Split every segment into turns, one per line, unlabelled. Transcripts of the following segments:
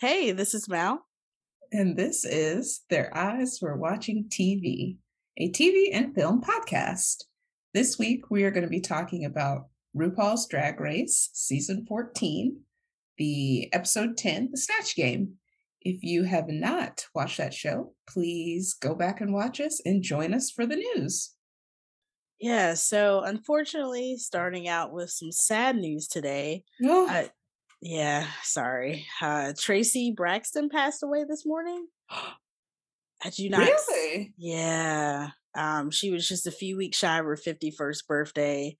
this is Cam.
Hey, this is Mal.
And this is Their Eyes Were Watching TV, a TV and film podcast. This week, we are going to be talking about RuPaul's Drag Race, season 14, the episode 10, The Snatch Game. If you have not watched that show, please go back and watch us and join us for the news.
Yeah, so unfortunately, starting out with some sad news today.
Oh,
Uh, yeah, sorry. Uh, Traci Braxton passed away this morning. Had you not?
really?
Yeah. Um, she was just a few weeks shy of her 51st birthday.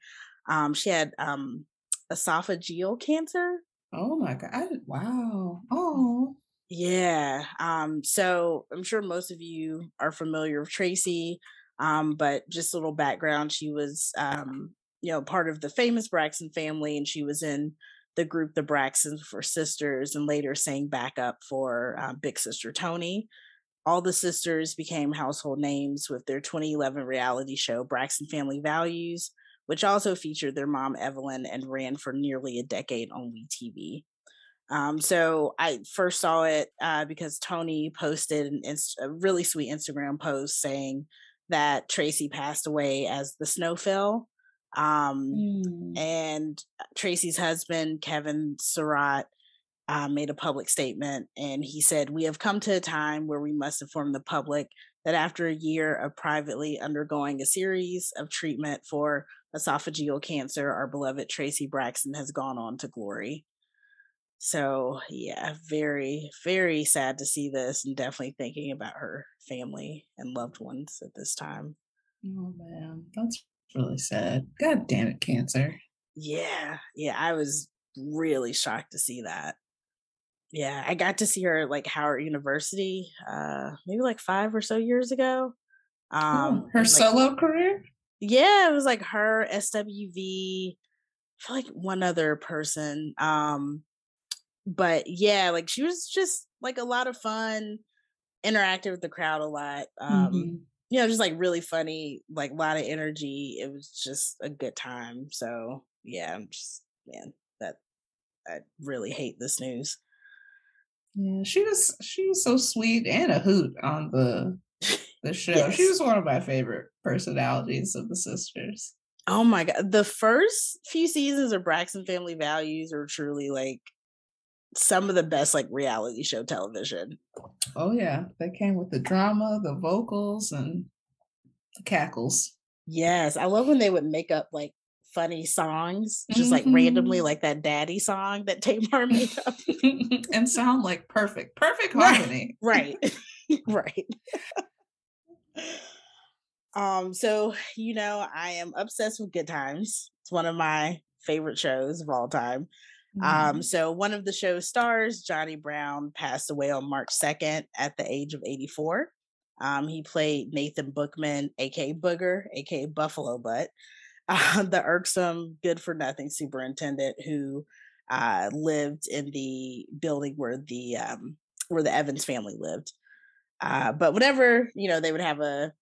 Um, she had um esophageal cancer.
Oh my God. I Wow. Oh.
Yeah. Um, so I'm sure most of you are familiar with Traci. Um, but just a little background, she was um, you know, part of the famous Braxton family, and she was in the group the Braxtons for Sisters and later sang backup for uh, Big Sister Toni. All the sisters became household names with their 2011 reality show Braxton Family Values, which also featured their mom Evelyn and ran for nearly a decade on WeTV. Um, so I first saw it uh, because Toni posted an inst- a really sweet Instagram post saying that Traci passed away as the snow fell. Um,
Mm.
and Traci's husband, Kevin Surratt, uh, made a public statement and he said, We have come to a time where we must inform the public that after a year of privately undergoing a series of treatment for esophageal cancer, our beloved Traci Braxton has gone on to glory. So, yeah, very, very sad to see this and definitely thinking about her family and loved ones at this time.
Oh man. That's really sad. God damn it, cancer.
Yeah, yeah, I was really shocked to see that. Yeah, I got to see her at like Howard University, uh, maybe like five or so years ago.
Oh,
Um, it
her
like-
solo career?
yeah, it was like her, SWV, feel like one other person. Um, but yeah, like she was just like a lot of fun, interacted with the crowd a lot. Um,
Mhm.
You know, just like really funny, like a lot of energy. It was just a good time. So yeah, I'm just man, that I really hate this news.
Yeah, she was she was so sweet and a hoot on the the show. She was one of my favorite personalities of the sisters.
Oh my god, the first few seasons of Braxton Family Values are truly like some of the best like reality show television.
Oh yeah, they came with the drama, the vocals, and the cackles.
Yes, I love when they would make up like funny songs, just like randomly,
Mhm.
like that daddy song that Tamar made up.
and sound like perfect, perfect
Right.
harmony.
right right um so you know i am obsessed with good times it's one of my favorite shows of all time um
Mhm.
so one of the show's stars johnny brown passed away on march 2nd at the age of 84 um he played nathan bookman aka booger aka buffalo butt uh, the irksome good for nothing superintendent who uh lived in the building where the um where the evans family lived uh, but whenever you know they would have a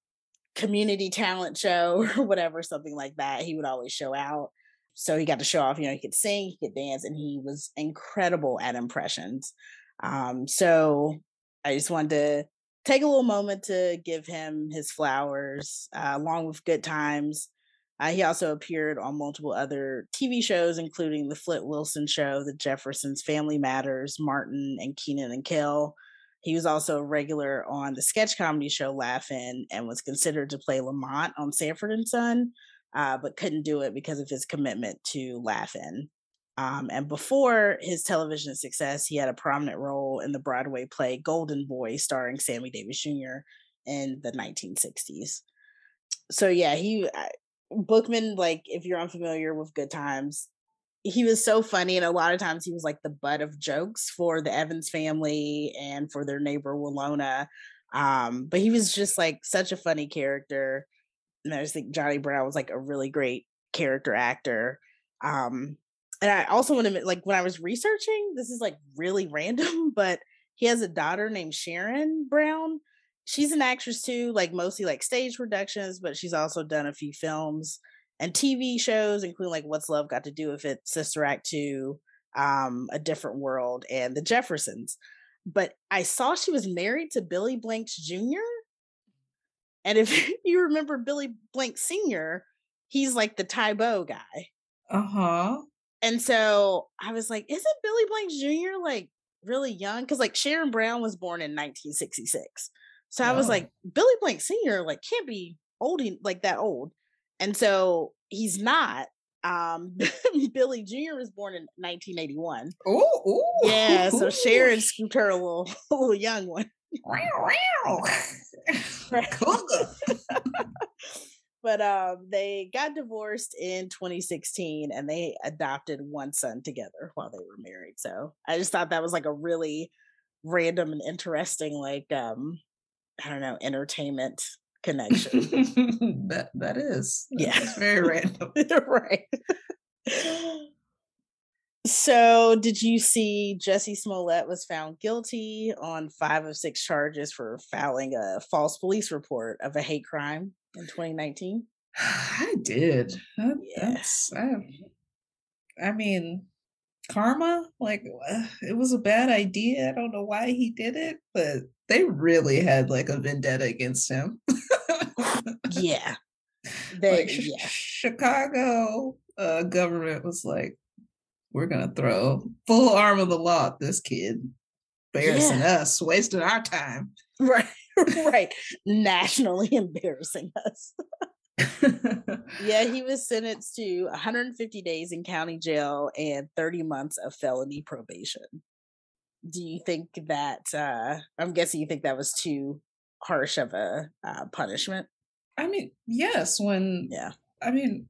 community talent show or whatever, something like that, he would always show out. So he got to show off. You know, he could sing, he could dance, and he was incredible at impressions. Um, so I just wanted to take a little moment to give him his flowers, uh, along with Good Times. Uh, he also appeared on multiple other TV shows, including The Flip Wilson Show, The Jeffersons, Family Matters, Martin, and Kenan and Kel. He was also a regular on the sketch comedy show Laugh-In and was considered to play Lamont on Sanford and Son, uh, but couldn't do it because of his commitment to Laugh-In. Um, and before his television success, he had a prominent role in the Broadway play Golden Boy, starring Sammy Davis Jr. in the 1960s. So yeah, he Bookman. Like, if you're unfamiliar with Good Times, he was so funny and a lot of times he was like the butt of jokes for the evans family and for their neighbor Willona. um but he was just like such a funny character and i just think johnny brown was like a really great character actor um and i also want to like when i was researching this is like really random but he has a daughter named sharon brown she's an actress too like mostly like stage productions but she's also done a few films and TV shows, including like What's Love Got to Do with It, Sister Act 2, um, A Different World, and The Jeffersons. But I saw she was married to Billy Blanks Jr. And if you remember Billy Blanks Sr., he's like the Tae Bo guy.
Uh huh.
And so I was like, isn't Billy Blanks Jr. like really young? Because like Sharon Brown was born in 1966. So I was
Oh.
like, Billy Blanks Sr. like can't be old like that old. And so he's not. Um Billy Jr. was born in 1981.
Oh, ooh.
Yeah, so Sharon scooped her a little, a little young one.
Wow, wow.
Right.
Cougar.
but um they got divorced in 2016 and they adopted one son together while they were married so i just thought that was like a really random and interesting like um i don't know entertainment connection
that that is.
Yeah.
It's very random.
right so did you see jussie smollett was found guilty on five of six charges for filing a false police report of a hate crime in 2019
I did. That,
Yeah.
I, I mean, karma. Like uh, it was a bad idea. I don't know why he did it, but they really had like a vendetta against him.
yeah they
like
yeah
Chicago uh, government was like, we're gonna throw full arm of the law at this kid, embarrassing us, wasting our time.
right right. Nationally embarrassing us. Yeah he was sentenced to 150 days in county jail and 30 months of felony probation. Do you think that uh i'm guessing you think that was too harsh of a uh, punishment?
I mean, yes, when
yeah.
I mean,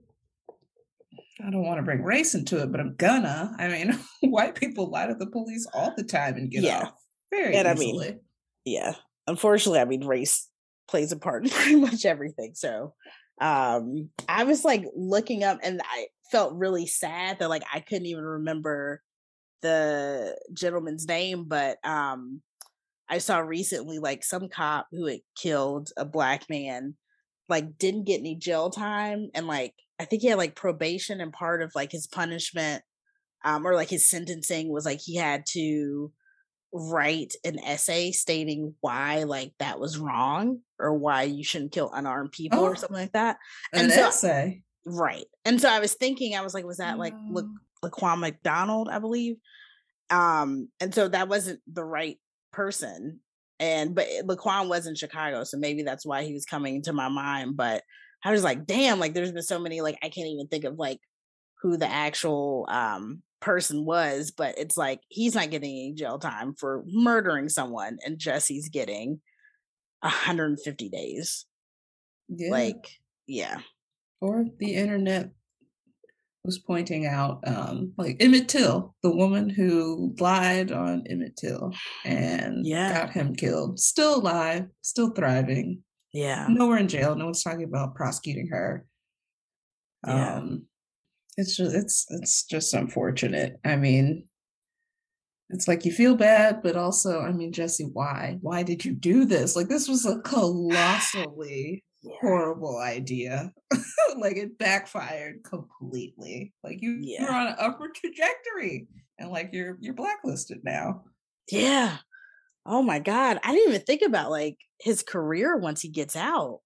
I don't want to bring race into it, but I'm gonna. I mean, white people lie to the police all the time and get
Yeah.
off very
And I mean,
easily.
yeah unfortunately i mean race plays a part in pretty much everything so um i was like looking up and i felt really sad that like i couldn't even remember the gentleman's name but um i saw recently like some cop who had killed a black man like didn't get any jail time and like i think he had like probation and part of like his punishment um or like his sentencing was like he had to write an essay stating why like that was wrong or why you shouldn't kill unarmed people
Oh.
or something like that.
An
and so-
essay.
Right. And so I was thinking, I was like, was that like La-. Laquan McDonald, I believe? Um, and so that wasn't the right person. And but Laquan was in Chicago, so maybe that's why he was coming to my mind. But I was like, damn, like there's been so many, like I can't even think of like who the actual um person was, but it's like he's not getting any jail time for murdering someone, and Jussie's getting 150 days.
Yeah.
Like, yeah.
or the internet was pointing out um like Emmett Till, the woman who lied on Emmett Till and
Yeah.
got him killed. Still alive, still thriving.
Yeah.
Nowhere in jail. No one's talking about prosecuting her.
Yeah.
Um it's just it's it's just unfortunate. I mean, it's like you feel bad, but also, I mean, Jussie, why? Why did you do this? Like this was a colossally
Yeah.
horrible idea. like it backfired completely. Like you you're on an upward trajectory and like you're you're blacklisted now.
Yeah. Oh my God. I didn't even think about like his career once he gets out.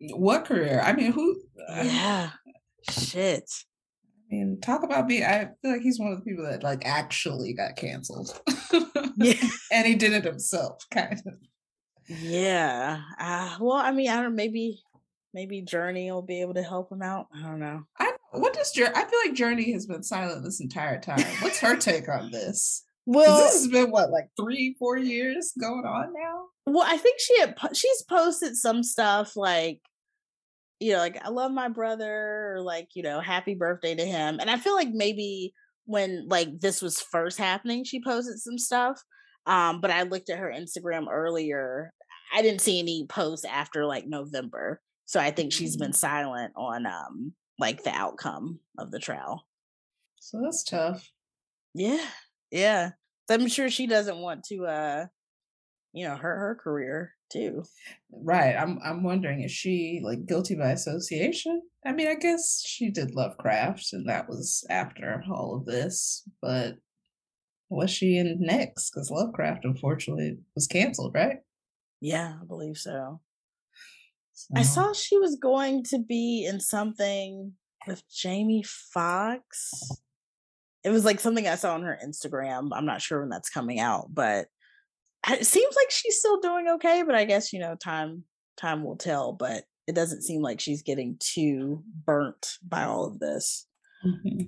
What career? I mean, who
Yeah. Shit.
I mean, talk about me. I feel like he's one of the people that like actually got canceled.
Yeah.
and he did it himself, kind of.
Yeah. Uh, well, I mean, I don't know. Maybe, maybe Jurnee will be able to help him out. I don't know.
I what does Jurnee? I feel like Jurnee has been silent this entire time. What's her take on this?
Well,
this has been what, like three, four years going on now.
well, I think she had she's posted some stuff like, you know, like I love my brother or like you know, happy birthday to him. And I feel like maybe when like this was first happening, she posted some stuff. Um, but I looked at her Instagram earlier. I didn't see any posts after like November. So I think she's been silent on um like the outcome of the trial.
So that's tough.
Yeah. Yeah. So I'm sure she doesn't want to uh you know hurt her career too.
Right. I'm I'm wondering, is she like guilty by association? I mean, I guess she did Lovecraft, and that was after all of this, but was she in next? Because Lovecraft, unfortunately, was canceled, right?
Yeah, I believe so. so. I saw she was going to be in something with Jamie Foxx. It was like something I saw on her Instagram. I'm not sure when that's coming out, but it seems like she's still doing okay. But I guess you know, time time will tell. But it doesn't seem like she's getting too burnt by all of this. Mm-hmm.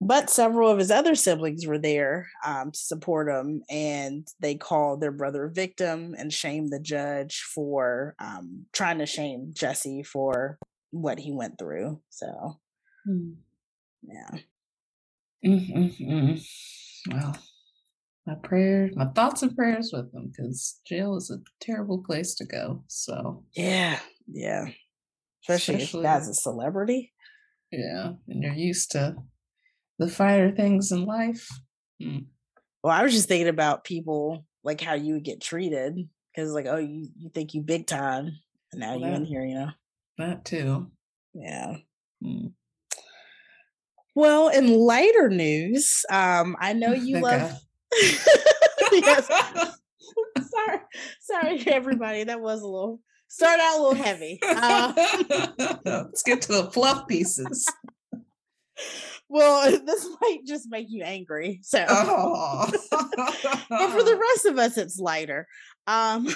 But several of his other siblings were there um, to support him, and they called their brother a victim and shamed the judge for um, trying to shame Jussie for what he went through. So, mm. yeah.
Mm-hmm. Well, my prayers, my thoughts and prayers with them because jail is a terrible place to go. So,
yeah, yeah. Especially, Especially as a celebrity.
Yeah. And you're used to the finer things in life.
Mm. Well, I was just thinking about people like how you would get treated because, like, oh, you, you think you big time, and now well, you in here, you know.
That too.
Yeah. Mm. Well, in lighter news, um, I know you love. yes. sorry, sorry, everybody. That was a little start out a little heavy. Um,
Let's get to the fluff pieces.
Well, this might just make you angry. So, oh. but for the rest of us, it's lighter. Um,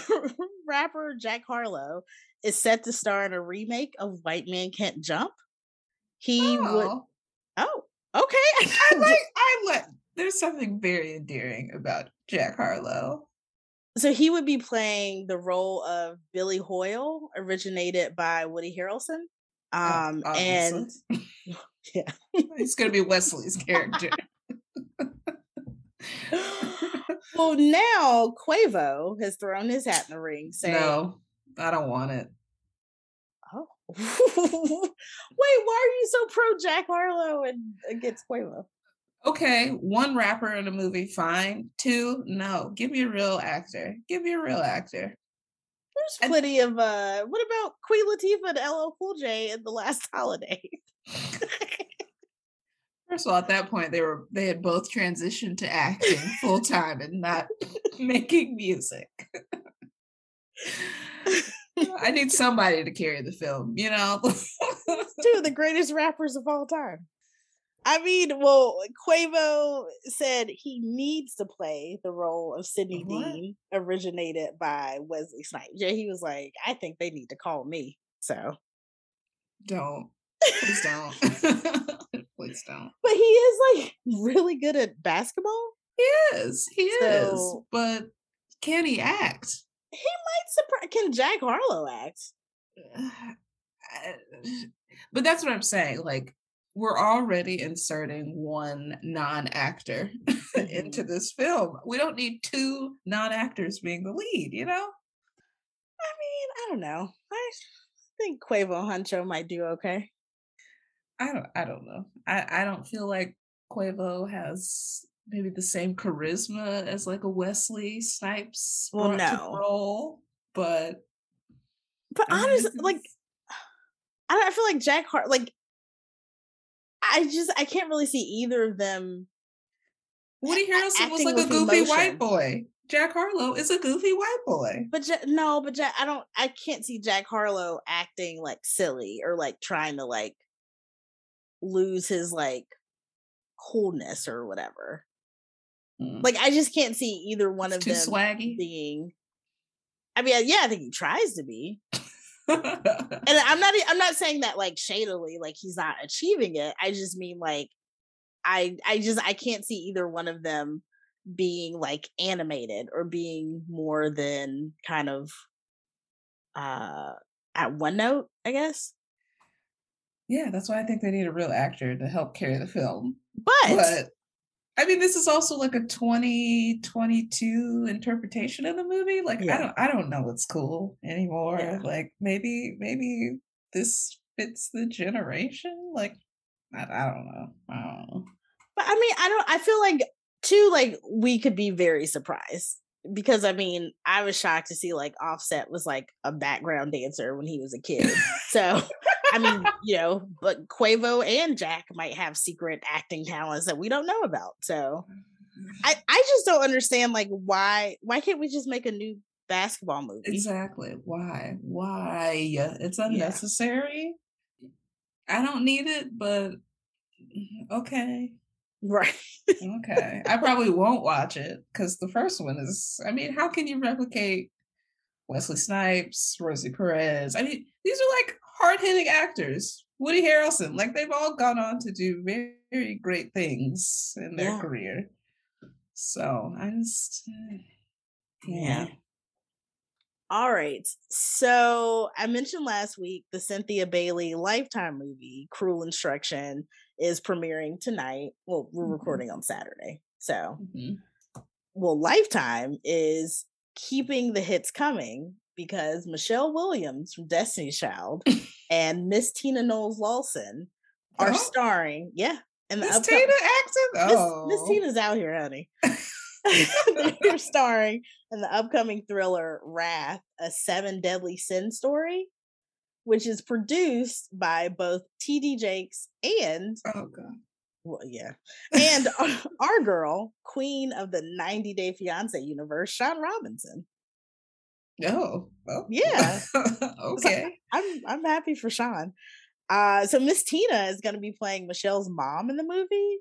rapper Jack Harlow is set to star in a remake of White Men Can't Jump. He oh. would. Oh, okay.
I like. I like. There's something very endearing about Jack Harlow.
So he would be playing the role of Billy Hoyle, originated by Woody Harrelson. Oh, um, oh, and
yeah, he's going to be Wesley's character.
well, now Quavo has thrown his hat in the ring. Saying,
no, I don't want it.
Wait, why are you so pro Jack Harlow and against Quavo?
Okay, one rapper in a movie, fine. Two, no. Give me a real actor. Give me a real actor.
There's plenty of uh what about Queen Latifah and LL Cool J in the last holiday?
First of all, at that point they were they had both transitioned to acting full time and not making music. I need somebody to carry the film, you know.
Two of the greatest rappers of all time. I mean, well, Quavo said he needs to play the role of Sidney what? Dean, originated by Wesley Snipes. Yeah, he was like, I think they need to call me. So
don't. Please don't. Please don't.
But he is like really good at basketball.
He is. He so, is. But can he act?
He might surprise. Can Jack Harlow act?
But that's what I'm saying. Like, we're already inserting one non-actor into mm-hmm. this film. We don't need two non-actors being the lead, you know?
I mean, I don't know. I think Quavo Huncho might do okay.
I don't I don't know. I, I don't feel like Quavo has maybe the same charisma as like a Wesley Snipes well, no. role, but
but honestly, like I don't I feel like Jack Hart like I just I can't really see either of them.
Woody Harrelson was like a goofy emotion. white boy. Jack Harlow is a goofy white boy.
But no, but Jack, I don't. I can't see Jack Harlow acting like silly or like trying to like lose his like coolness or whatever. Mm. Like I just can't see either one it's of them swaggy. being. I mean, yeah, I think he tries to be and I'm not I'm not saying that like shadily, like he's not achieving it. I just mean like I I just I can't see either one of them being like animated or being more than kind of uh at one note, I guess.
Yeah, that's why I think they need a real actor to help carry the film.
But,
but I mean, this is also like a 2022 interpretation of the movie. Like, yeah. I don't, I don't know what's cool anymore. Yeah. Like, maybe, maybe this fits the generation. Like, I, I don't know. I don't know.
But I mean, I don't. I feel like too. Like, we could be very surprised because I mean, I was shocked to see like Offset was like a background dancer when he was a kid. so I mean, you know, but Quavo and Jack might have secret acting talents that we don't know about. So I, mm-hmm. I just don't understand like why why can't we just make a new basketball movie?
Exactly. Why? Why? Uh, it's unnecessary. Yeah. I don't need it, but mm, okay.
Right.
okay. I probably won't watch it because the first one is, I mean, how can you replicate Wesley Snipes, Rosie Perez? I mean, these are like hard hitting actors. Woody Harrelson, like they've all gone on to do very, very great things in their yeah. career. So I just, uh,
yeah. yeah. All right. So I mentioned last week the Cynthia Bailey Lifetime movie, Cruel Instruction, is premiering tonight. Well, we're mm-hmm. recording on Saturday. So, mm-hmm. well, Lifetime is keeping the hits coming because Michelle Williams from Destiny's Child and Miss Tina Knowles Lawson are oh. starring. Yeah.
And the Miss upcoming, Tina acting?
Oh. Miss, Miss oh. Tina's out here, honey. They're starring in the upcoming thriller Wrath, a seven deadly sin story, which is produced by both TD Jakes and
oh god,
well yeah, and our girl, queen of the 90 Day Fiance universe, Shaun Robinson.
Oh, oh.
yeah.
okay.
So I'm I'm happy for Shaun. Uh, so Miss Tina is going to be playing Michelle's mom in the movie,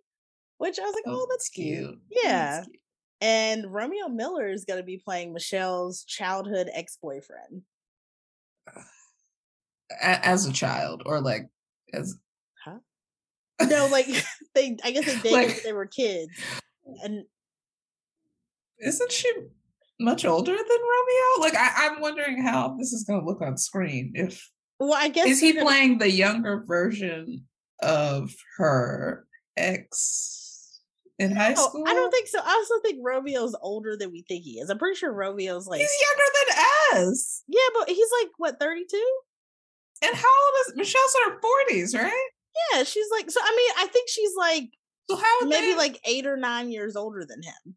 which I was like, oh, oh that's cute. cute. Yeah. That's cute. And Romeo Miller is going to be playing Michelle's childhood ex boyfriend.
As a child, or like as.
No, like they. I guess they dated like, when they were kids, and
isn't she much older than Romeo? Like I, I'm wondering how this is going to look on screen. If
well, I guess
is he playing the younger version of her ex in high school?
I don't think so. I also think Romeo's older than we think he is. I'm pretty sure Romeo's like
he's younger than us.
Yeah, but he's like what 32.
And how old is Michelle's in her 40s, right?
Yeah, she's like so. I mean, I think she's like
so how
maybe they... like eight or nine years older than him.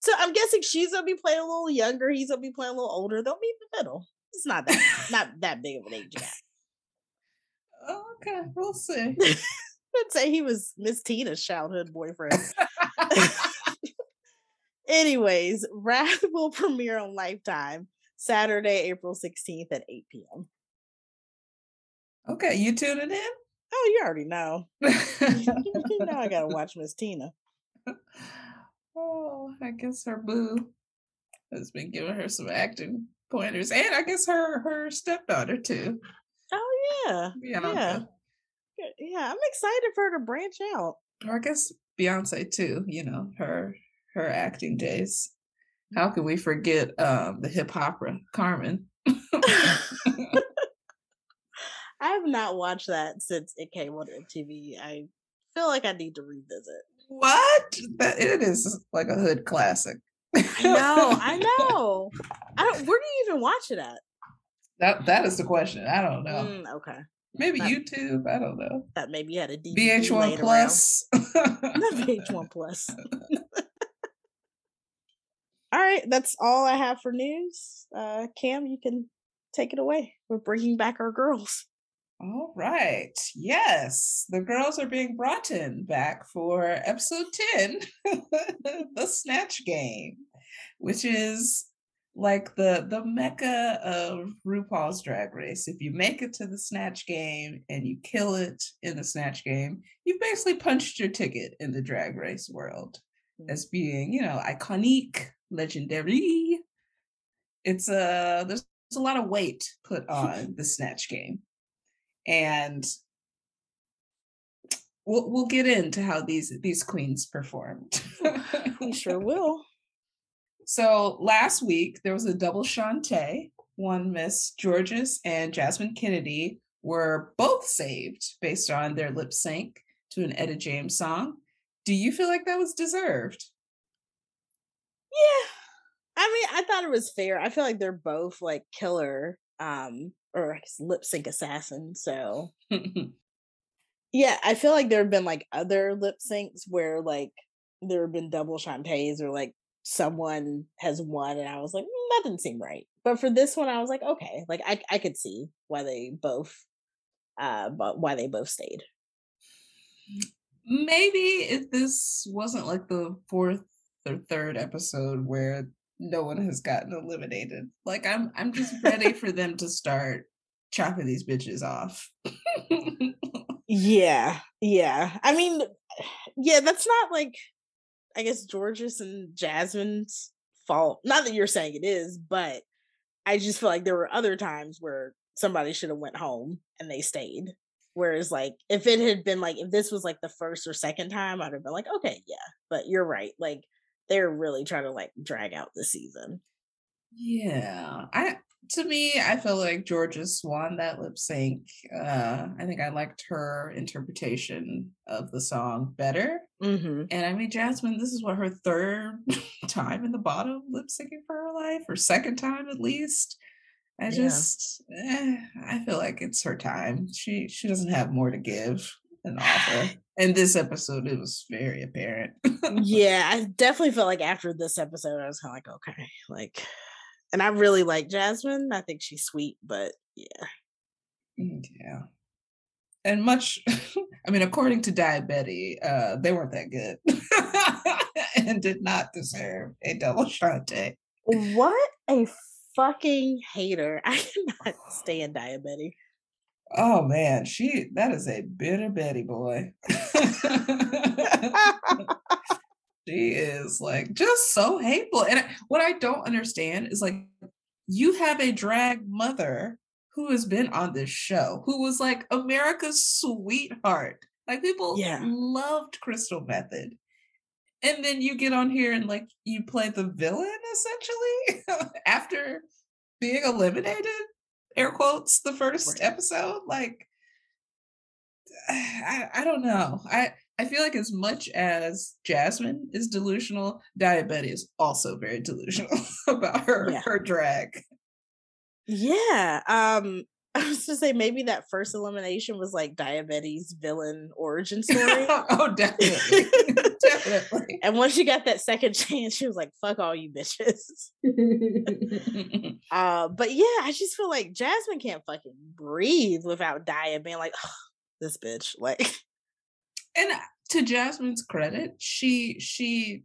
So I'm guessing she's gonna be playing a little younger. He's gonna be playing a little older. They'll meet in the middle. It's not that not that big of an age gap.
Oh, okay, we'll see.
I'd say he was Miss Tina's childhood boyfriend. Anyways, Wrath will premiere on Lifetime Saturday, April 16th at 8 p.m.
Okay, you tuning in?
Oh, you already know. now I gotta watch Miss Tina.
Oh, I guess her boo has been giving her some acting pointers, and I guess her her stepdaughter too.
Oh yeah, yeah, yeah. I'm excited for her to branch out.
Or I guess Beyonce too. You know her her acting days. How can we forget um, the hip opera Carmen?
I have not watched that since it came on MTV. I feel like I need to revisit.
What? That it is like a hood classic.
I know, I know. I don't. Where do you even watch it at?
That that is the question. I don't know.
Mm, okay.
Maybe that, YouTube. I don't know.
That maybe had a
DVD VH1 Plus.
Not VH1 Plus. all right, that's all I have for news. Uh, Cam, you can take it away. We're bringing back our girls.
All right. Yes, the girls are being brought in back for episode 10, the Snatch Game, which is like the the mecca of RuPaul's Drag Race. If you make it to the Snatch Game and you kill it in the Snatch Game, you've basically punched your ticket in the Drag Race world mm. as being, you know, iconic, legendary. It's a there's a lot of weight put on the Snatch Game and we'll we'll get into how these these queens performed.
we sure will.
So last week there was a double Shantay. One Miss Jorgeous and Jasmine Kennedy were both saved based on their lip sync to an Etta James song. Do you feel like that was deserved?
Yeah. I mean, I thought it was fair. I feel like they're both like killer um or lip sync assassin. So yeah, I feel like there have been like other lip syncs where like there have been double Shantays or like someone has won and I was like, mm, that didn't seem right. But for this one, I was like, okay, like I I could see why they both uh but why they both stayed.
Maybe if this wasn't like the fourth or third episode where no one has gotten eliminated. Like I'm I'm just ready for them to start chopping these bitches off.
yeah. Yeah. I mean, yeah, that's not like I guess Jorgeous and Jasmine's fault. Not that you're saying it is, but I just feel like there were other times where somebody should have went home and they stayed. Whereas like if it had been like if this was like the first or second time, I'd have been like, okay, yeah. But you're right. Like they're really trying to like drag out the season.
Yeah. I to me, I feel like Jorgeous won that lip sync. Uh, I think I liked her interpretation of the song better. Mm-hmm. And I mean, Jasmine, this is what her third time in the bottom lip syncing for her life, or second time at least. I just, eh, I feel like it's her time. She she doesn't have more to give and offer. In this episode, it was very apparent.
yeah, I definitely felt like after this episode, I was kind of like, okay, like and I really like Jasmine. I think she's sweet, but yeah.
Mm, yeah. And much, I mean, according to Daya Betty, uh, they weren't that good and did not deserve a double shante.
What a fucking hater. I cannot stand Daya Betty.
Oh man, she that is a bitter Betty boy. she is like just so hateful. And what I don't understand is like you have a drag mother who has been on this show, who was like America's sweetheart. Like people yeah. loved Crystal Methyd. And then you get on here and like you play the villain essentially after being eliminated, air quotes, the first episode. Like I, I don't know. I I feel like as much as Jasmine is delusional, Daya Betty is also very delusional about her yeah. her drag.
Yeah. Um I was to say maybe that first elimination was like Daya Betty's villain origin story.
oh, definitely. Definitely.
And once she got that second chance, she was like, fuck all you bitches. uh, but yeah, I just feel like Jasmine can't fucking breathe without Dia being like, this bitch. Like
and to Jasmine's credit, she she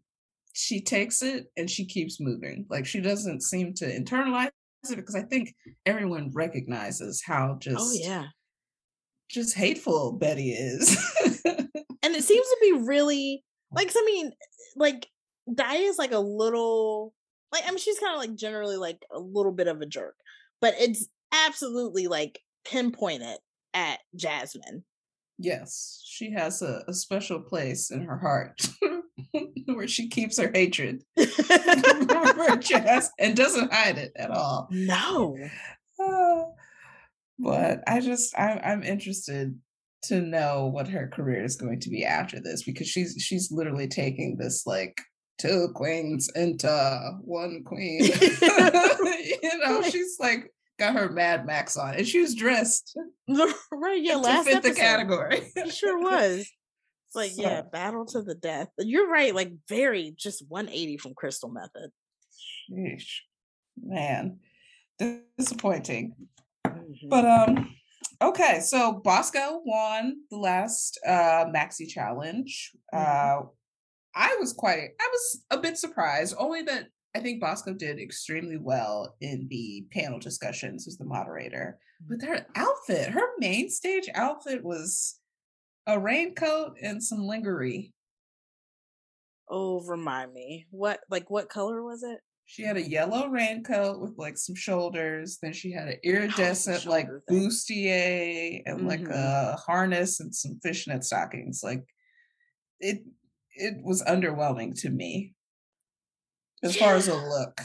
she takes it and she keeps moving. Like she doesn't seem to internalize it because I think everyone recognizes how oh, just
oh yeah
just hateful Betty is.
and it seems to be really like I mean like is like a little like I mean she's kind of like generally like a little bit of a jerk, but it's absolutely like pinpointed at Jasmine.
Yes, she has a, a special place in her heart where she keeps her hatred for Jazz and doesn't hide it at all.
No.
Uh, but I just I, I'm interested to know what her career is going to be after this because she's she's literally taking this like two queens into one queen. you know, she's like got her Mad Max on, and she was dressed
right. Yeah, last fit episode. the category. She sure was. It's like so. yeah, battle to the death. You're right. Like very just 180 from Crystal Methyd.
Sheesh. Man, disappointing. Mm-hmm. But um, okay. So Bosco won the last uh maxi challenge. Mm-hmm. Uh, I was quite. I was a bit surprised, only that I think Bosco did extremely well in the panel discussions as the moderator. But mm-hmm. her outfit, her main stage outfit was a raincoat and some lingerie.
Oh, remind me. What like what color was it?
She had a yellow raincoat with like some shoulders. Then she had an iridescent oh, like thing. bustier and mm-hmm. like a harness and some fishnet stockings. Like it it was underwhelming to me as yeah. far as a look.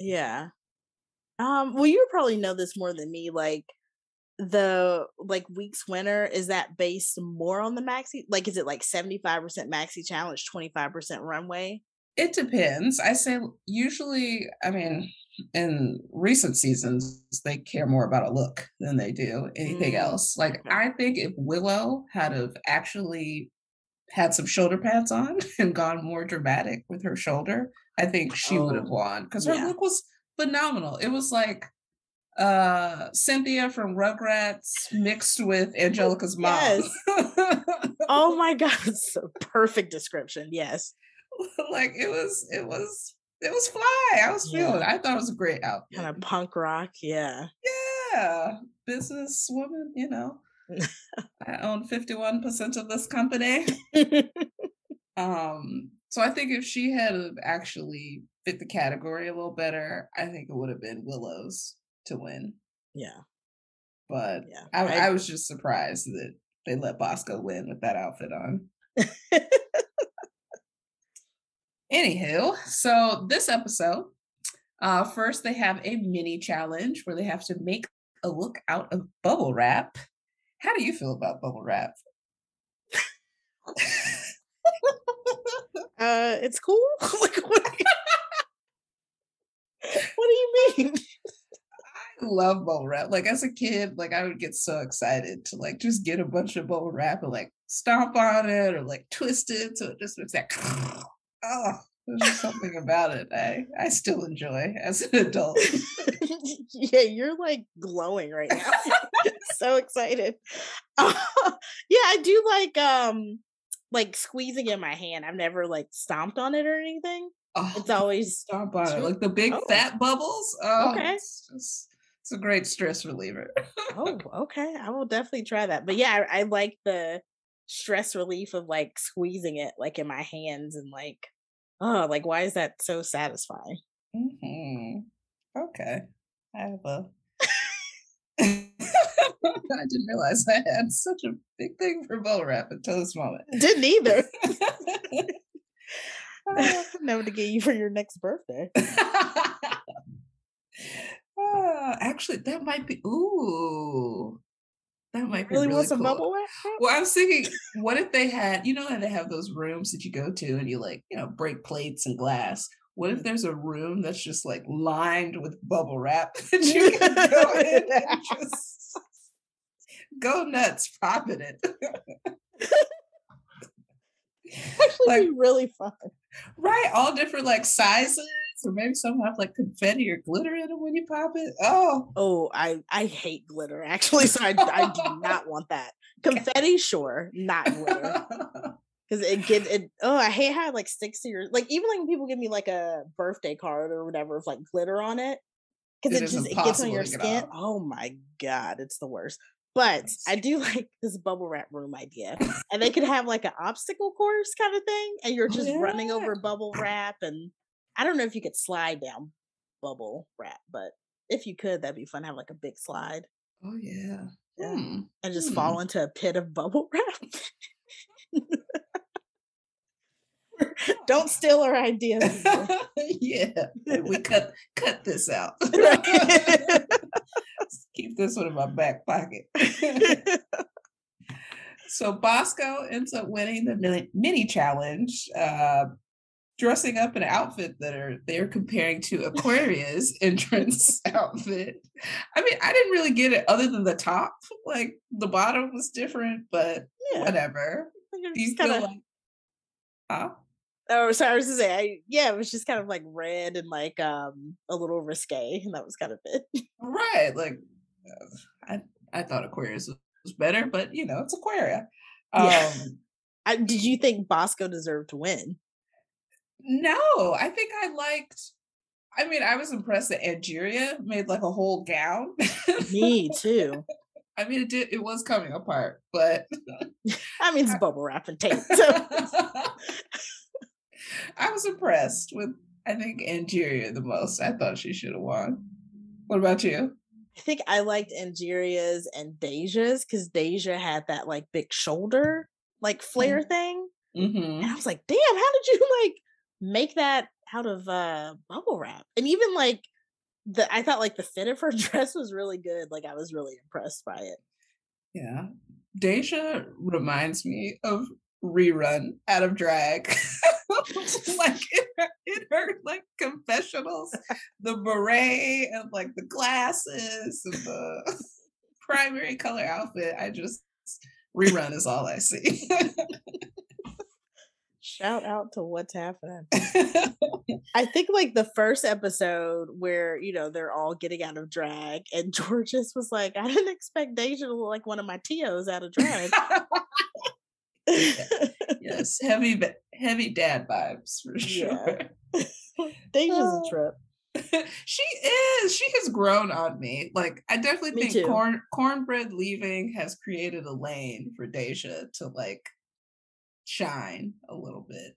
Yeah. Um, well, you probably know this more than me. Like the like week's winner is that based more on the maxi? Like, is it like seventy five percent maxi challenge, twenty five percent runway?
It depends. I say usually. I mean, in recent seasons, they care more about a look than they do anything mm. else. Like, I think if Willow had have actually had some shoulder pads on and gone more dramatic with her shoulder, I think she oh, would have won because her yeah. look was phenomenal. It was like uh Cynthia from Rugrats mixed with Angelica's mom. Yes.
oh my god, it's a perfect description. Yes.
like it was, it was, it was fly. I was feeling. Yeah. I thought it was a great outfit.
Kind of punk rock, yeah.
Yeah, business woman. You know, I own fifty one percent of this company. um, so I think if she had actually fit the category a little better, I think it would have been Willow's to win.
Yeah.
But yeah, I, I, I was just surprised that they let Bosco win with that outfit on. Anywho, so this episode, uh, first they have a mini challenge where they have to make a look out of bubble wrap. How do you feel about bubble wrap?
uh, it's cool. like, what, do you, what do you mean?
I love bubble wrap. Like as a kid, like I would get so excited to like just get a bunch of bubble wrap and like stomp on it or like twist it so it just looks like oh there's just something about it I I still enjoy as an adult.
yeah, you're like glowing right now. so excited. Uh, yeah, I do like um like squeezing in my hand. I've never like stomped on it or anything. Oh, it's always
stomp on it, like the big oh. fat bubbles. Oh, okay, it's, just, it's a great stress reliever.
oh, okay. I will definitely try that. But yeah, I, I like the stress relief of like squeezing it like in my hands and like oh like why is that so satisfying
mm-hmm. okay i have a I didn't realize I had such a big thing for bubble wrap until this moment.
Didn't either. Never to get you for your next birthday.
Uh, actually, that might be. Ooh, that might
really,
really
want some
cool.
bubble wrap.
Well, I was thinking, what if they had, you know, how they have those rooms that you go to and you like, you know, break plates and glass. What if there's a room that's just like lined with bubble wrap that you can go in and just go nuts popping it?
Actually, like, be really fun.
Right, all different like sizes or maybe some have like confetti or glitter in them when you pop it. Oh,
oh, I I hate glitter actually, so I I do not want that. Confetti, sure, not glitter. Because it get it. Oh, I hate how it like sticks to your like. Even like when people give me like a birthday card or whatever with like glitter on it, because it, it just it gets on your skin. Oh my god, it's the worst. But I do like this bubble wrap room idea. and they could have like an obstacle course kind of thing. And you're just yeah. running over bubble wrap and I don't know if you could slide down bubble wrap, but if you could, that'd be fun. Have like a big slide.
Oh yeah.
Yeah. Hmm. And just hmm. fall into a pit of bubble wrap. Don't steal our ideas.
yeah, we cut cut this out. Keep this one in my back pocket. so Bosco ends up winning the mini challenge. Uh, dressing up in an outfit that are they're comparing to Aquaria's entrance outfit. I mean, I didn't really get it other than the top. Like the bottom was different, but yeah. whatever. You feel like
huh? Oh, sorry, I was to say, I, yeah, it was just kind of like red and like um a little risque, and that was kind of it.
Right, like I I thought Aquaria's was better, but you know, it's Aquaria. Um, yeah.
I, did you think Bosco deserved to win?
No, I think I liked. I mean, I was impressed that Angeria made like a whole gown.
Me too.
I mean, it did. It was coming apart, but
I mean, it's I, bubble wrap and tape. So.
I was impressed with. I think Angeria the most. I thought she should have won. What about you?
I think I liked Angeria's and Deja's because Deja had that like big shoulder like flare mm-hmm. thing. Mm-hmm. And I was like, damn, how did you like make that out of uh bubble wrap. And even like the I thought like the fit of her dress was really good. Like I was really impressed by it.
Yeah. Deja reminds me of rerun out of drag. like in her, in her like confessionals, the beret and like the glasses and the primary color outfit. I just rerun is all I see.
Shout out to what's happening. I think like the first episode where, you know, they're all getting out of drag and Jorgeous was like, I didn't expect Deja to look like one of my Tios out of drag.
yes, heavy heavy dad vibes for sure.
Yeah. Deja's a trip.
she is. She has grown on me. Like I definitely
Me
think
too.
corn Kornbread leaving has created a lane for Deja to like shine a little bit.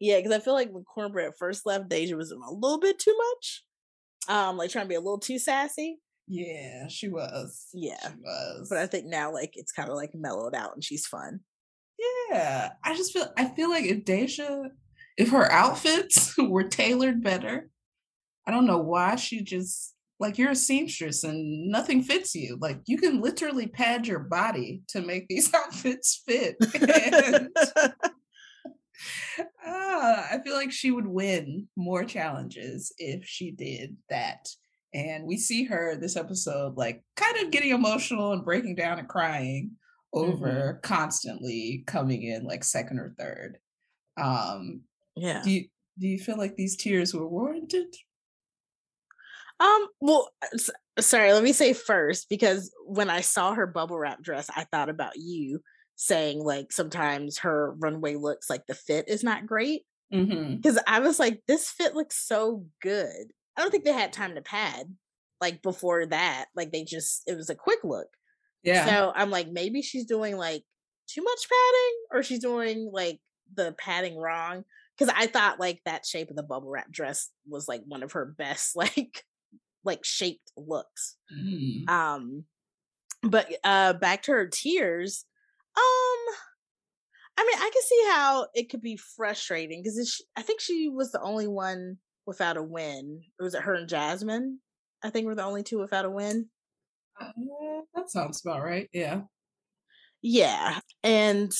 Yeah, because I feel like when Kornbread first left, Deja was a little bit too much. Um, like trying to be a little too sassy.
Yeah, she was.
Yeah.
She was.
But I think now like it's kind of like mellowed out and she's fun.
Yeah. I just feel I feel like if Deja if her outfits were tailored better, I don't know why she just like you're a seamstress and nothing fits you. Like you can literally pad your body to make these outfits fit. And ah, I feel like she would win more challenges if she did that. And we see her this episode like kind of getting emotional and breaking down and crying over constantly coming in like second or third. Um
yeah.
do you do you feel like these tears were warranted?
Um, well, sorry, let me say first because when I saw her bubble wrap dress, I thought about you saying like sometimes her runway looks like the fit is not great.
Mm-hmm.
Because I was like, this fit looks so good. I don't think they had time to pad like before that. Like they just it was a quick look.
Yeah.
So I'm like, maybe she's doing like too much padding, or she's doing like the padding wrong. Because I thought like that shape of the bubble wrap dress was like one of her best like like shaped looks.
Mhm.
Um, but uh, back to her tears. Um, I mean, I can see how it could be frustrating because I think she was the only one without a win. Was it her and Jasmine? I think we're the only two without a win.
Uh, that sounds about right. Yeah.
Yeah. And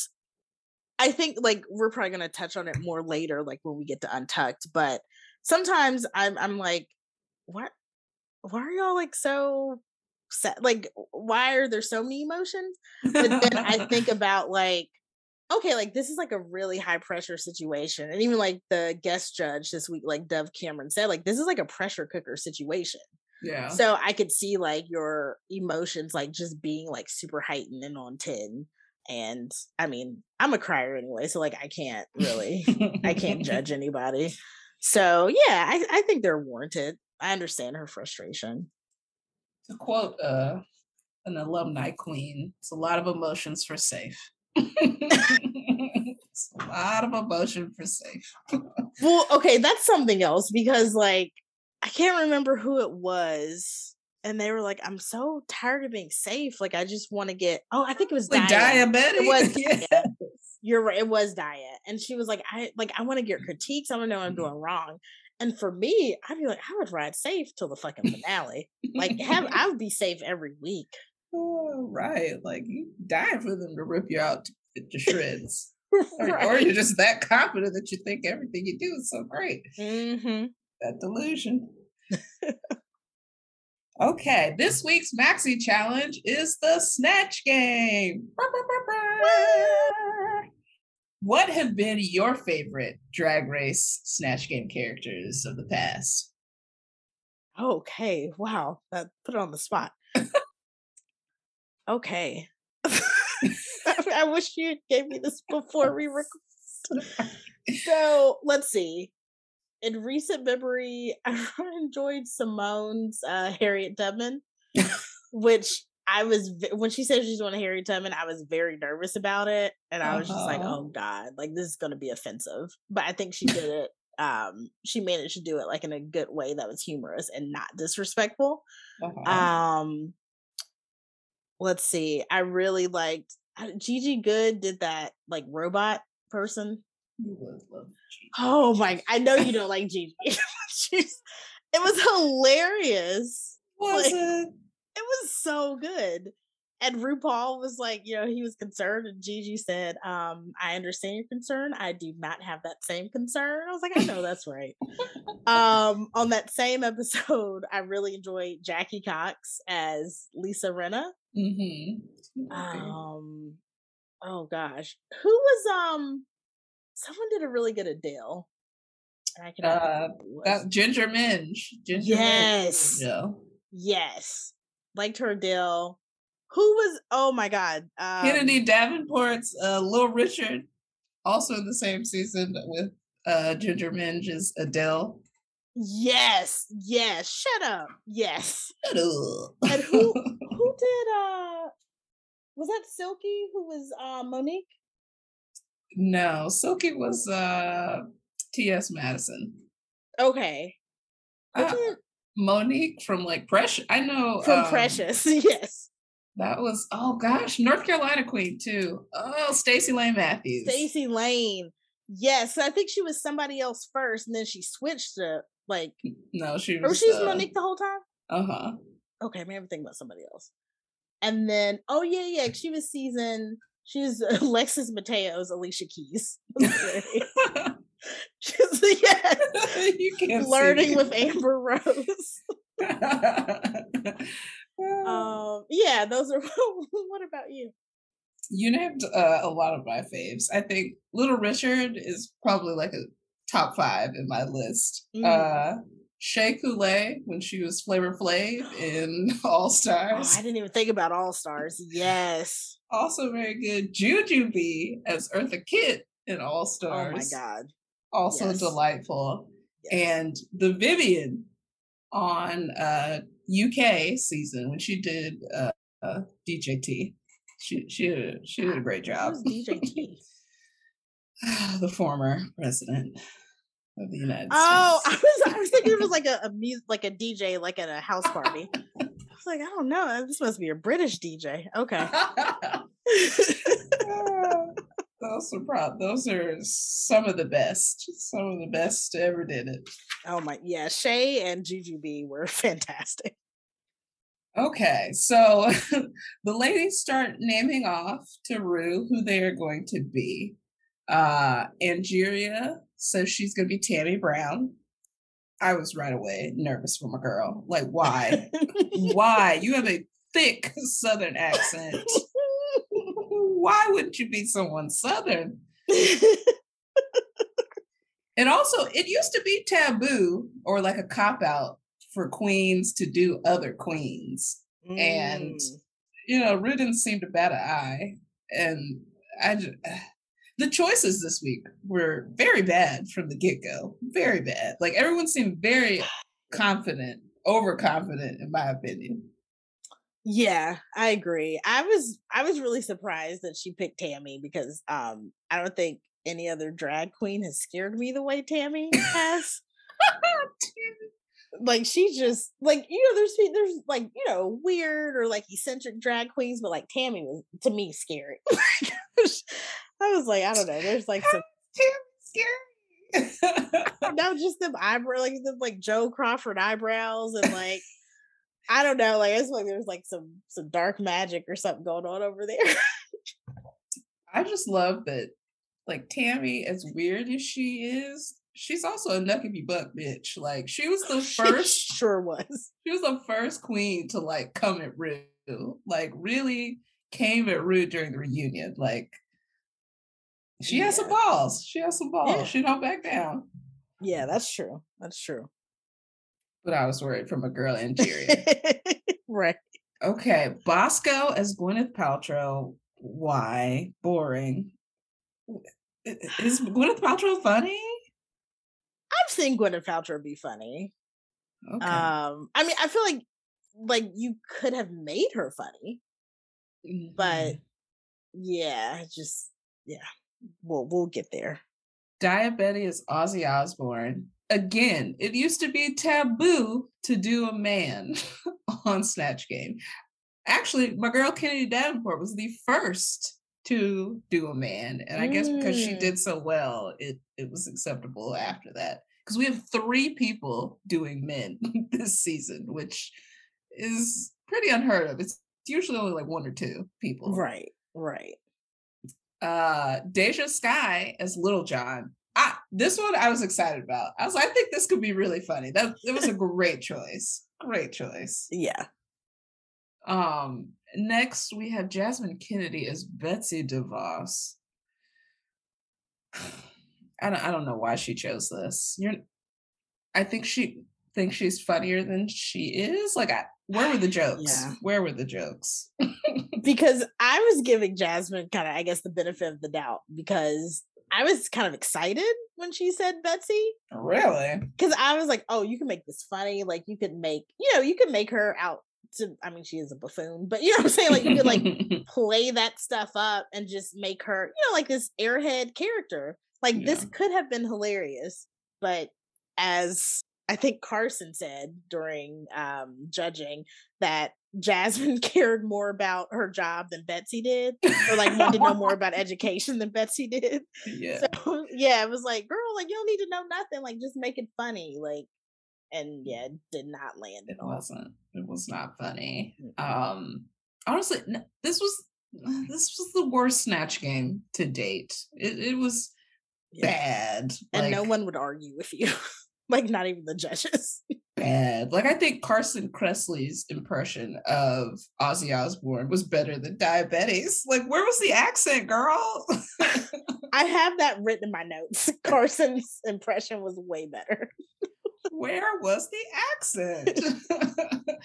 I think like we're probably gonna touch on it more later, like when we get to Untucked. But sometimes I'm I'm like, what why are y'all like so sad? Like, why are there so many emotions? But then I think about like, okay, like this is like a really high pressure situation. And even like the guest judge this week, like Dove Cameron said, like this is like a pressure cooker situation.
yeah.
So I could see like your emotions like just being like super heightened and on 10. And I mean, I'm a crier anyway, so like I can't really I can't judge anybody. So yeah, I, I think they're warranted. I understand her frustration.
to quote uh, an alumni queen, it's a lot of emotions for safe. It's a lot of emotion for safe.
Well, okay, that's something else because like I can't remember who it was. And they were like, I'm so tired of being safe. Like I just want to get oh, I think it was
Like
Daya.
diabetic.
It was
Yes.
Daya. You're right. It was Diet. And she was like, I like I want to get critiques. I want to know what I'm
Mhm.
doing wrong. And for me, I'd be like, I would ride safe till the fucking finale. Like have I would be safe every week.
Oh, right. Like you die for them to rip you out to, to shreds. Or, or you're just that confident that you think everything you do is so great.
Mhm.
That delusion. okay, this week's Maxi challenge is the Snatch Game. What have been your favorite drag race Snatch Game characters of the past?
Okay. Wow. That put it on the spot. Okay. I wish you gave me this before we recorded. So let's see. In recent memory, I enjoyed Simone's uh, Harriet Tubman, which I was when she said she's doing a Harriet Tubman, I was very nervous about it, and I was just like,
Uh-huh.
"Oh God, like this is going to be offensive." But I think she did it. Um, she managed to do it like in a good way that was humorous and not disrespectful.
Uh-huh.
Um, let's see. I really liked I- Gigi Goode did that like robot person.
You would love Gigi.
Oh my! I know you don't like Gigi. She's, it was hilarious.
Was
like-
it?
It was so good. And RuPaul was like, you know, he was concerned, and Gigi said, um, "I understand your concern. I do not have that same concern." I was like, "I know that's right." um, on that same episode, I really enjoyed Jackie Cox as Lisa Rinna.
Mm-hmm.
Um, oh gosh, who was um? Someone did a really good Adele. I cannot
Uh,
remember who it was.
that Ginger Minge. Ginger
Yes.
Minge. Yeah.
Yes, liked her Adele. Who was? Oh my god, um,
Kennedy Davenport's uh, Little Richard. Also in the same season with uh Ginger Minge is Adele.
Yes, yes. Shut up. Yes.
Shut up.
And who did uh was that Silky who was uh Monique?
No, Silky was uh T.S. Madison.
Okay.
Uh, Monique from like Precious. I know
from um, Precious. yes.
That was oh gosh, North Carolina Queen too. Oh, Stacy Lane Matthews.
Stacy Lane. Yes, I think she was somebody else first, and then she switched to like.
No, she was.
Or she's uh, Monique the whole time.
Uh huh.
Okay, maybe I'm thinking about somebody else. And then, oh yeah, yeah, she was season. She was Alexis Mateo's Alicia Keys. She's yeah, you can't learning with Amber Rose. um, yeah, those are. what about you?
You named uh, a lot of my faves. I think Little Richard is probably like a top five in my list. Mm. Uh, Shea Coulee when she was Flavor Flav in All Stars.
Oh, I didn't even think about All Stars. Yes.
Also very good. Jujubee as Eartha Kitt in All Stars.
Oh my god.
Also yes. delightful. Yes. And the Vivienne on uh UK season when she did uh, uh DJT. She she she did a great job.
DJT?
the former president of the United
oh,
States.
Oh, I was I was thinking it was like a, a music like a DJ like at a house party. I was like, I don't know. This must be a British DJ. Okay.
those are pro- those are some of the best. Some of the best ever did it.
Oh my yeah, Shea and Jujubee were fantastic.
Okay, so the ladies start naming off to Rue who they are going to be. Uh Angeria says she's gonna be Tammy Brown. I was right away nervous for my girl. Like, why? why? You have a thick southern accent. why wouldn't you be someone southern? and also, it used to be taboo or like a cop out for queens to do other queens. Mm. And, you know, Rue didn't seem to bat an eye. And I just, the choices this week were very bad from the get go. Very bad. Like everyone seemed very confident, overconfident, in my opinion.
Yeah, I agree. I was I was really surprised that she picked Tammy because um I don't think any other drag queen has scared me the way Tammy has. Like she just like you know there's there's like you know weird or like eccentric drag queens but like tammy was to me scary. I was like i don't know there's like some
scary.
No just them eyebrow like them like joe crawford eyebrows and like i don't know like it's like there's like some some dark magic or something going on over there.
I just love that like tammy as weird as she is she's also a nucky buck bitch. Like she was the first,
sure was.
She was the first queen to like come at Rue. Like really came at Rue during the reunion. Like she yeah. has some balls. She has some balls. Yeah. She don't back down.
Yeah, that's true. That's true.
But I was worried from a girl Angeria.
right.
Okay. Bosco as Gwyneth Paltrow. Why? Boring. Is Gwyneth Paltrow funny?
I've seen Gwyneth Paltrow be funny. Okay. Um, I mean, I feel like like you could have made her funny, mm-hmm. but yeah, just yeah, we'll we'll get there.
Daya Betty's Ozzy Osbourne. Again, it used to be taboo to do a man on Snatch Game. Actually, my girl Kennedy Davenport was the first to do a man. And I guess because she mm. did so well, it it was acceptable after that. Because we have three people doing men this season, which is pretty unheard of. It's usually only like one or two people.
Right, right.
Uh Deja Skye as Little John. I this one I was excited about. I was like, I think this could be really funny. That it was a great choice. Great choice.
Yeah.
Um Next, we have Jasmine Kennedy as Betsy DeVos. I don't, I don't know why she chose this. You're, I think she thinks she's funnier than she is. Like, I, where were the jokes? Yeah. Where were the jokes?
because I was giving Jasmine kind of, I guess, the benefit of the doubt because I was kind of excited when she said Betsy.
Really?
Because I was like, oh, you can make this funny. Like you could make, you know, you could make her out to I mean, she is a buffoon, but you know what I'm saying? Like you could like play that stuff up and just make her, you know, like this airhead character. Like yeah. this could have been hilarious, but as I think Carson said during um, judging that Jasmine cared more about her job than Betsy did, or like wanted to know more about education than Betsy did.
Yeah.
So yeah, it was like, girl, like you don't need to know nothing. Like just make it funny. Like, and yeah, it did not land.
It wasn't. It was not funny. Um, honestly, this was this was the worst snatch game to date. It, it was yeah. bad,
and like, no one would argue with you. like not even the judges.
Bad. Like I think Carson Kressley's impression of Ozzy Osbourne was better than Daya Betty's. Like where was the accent, girl?
I have that written in my notes. Carson's impression was way better.
Where was the accent?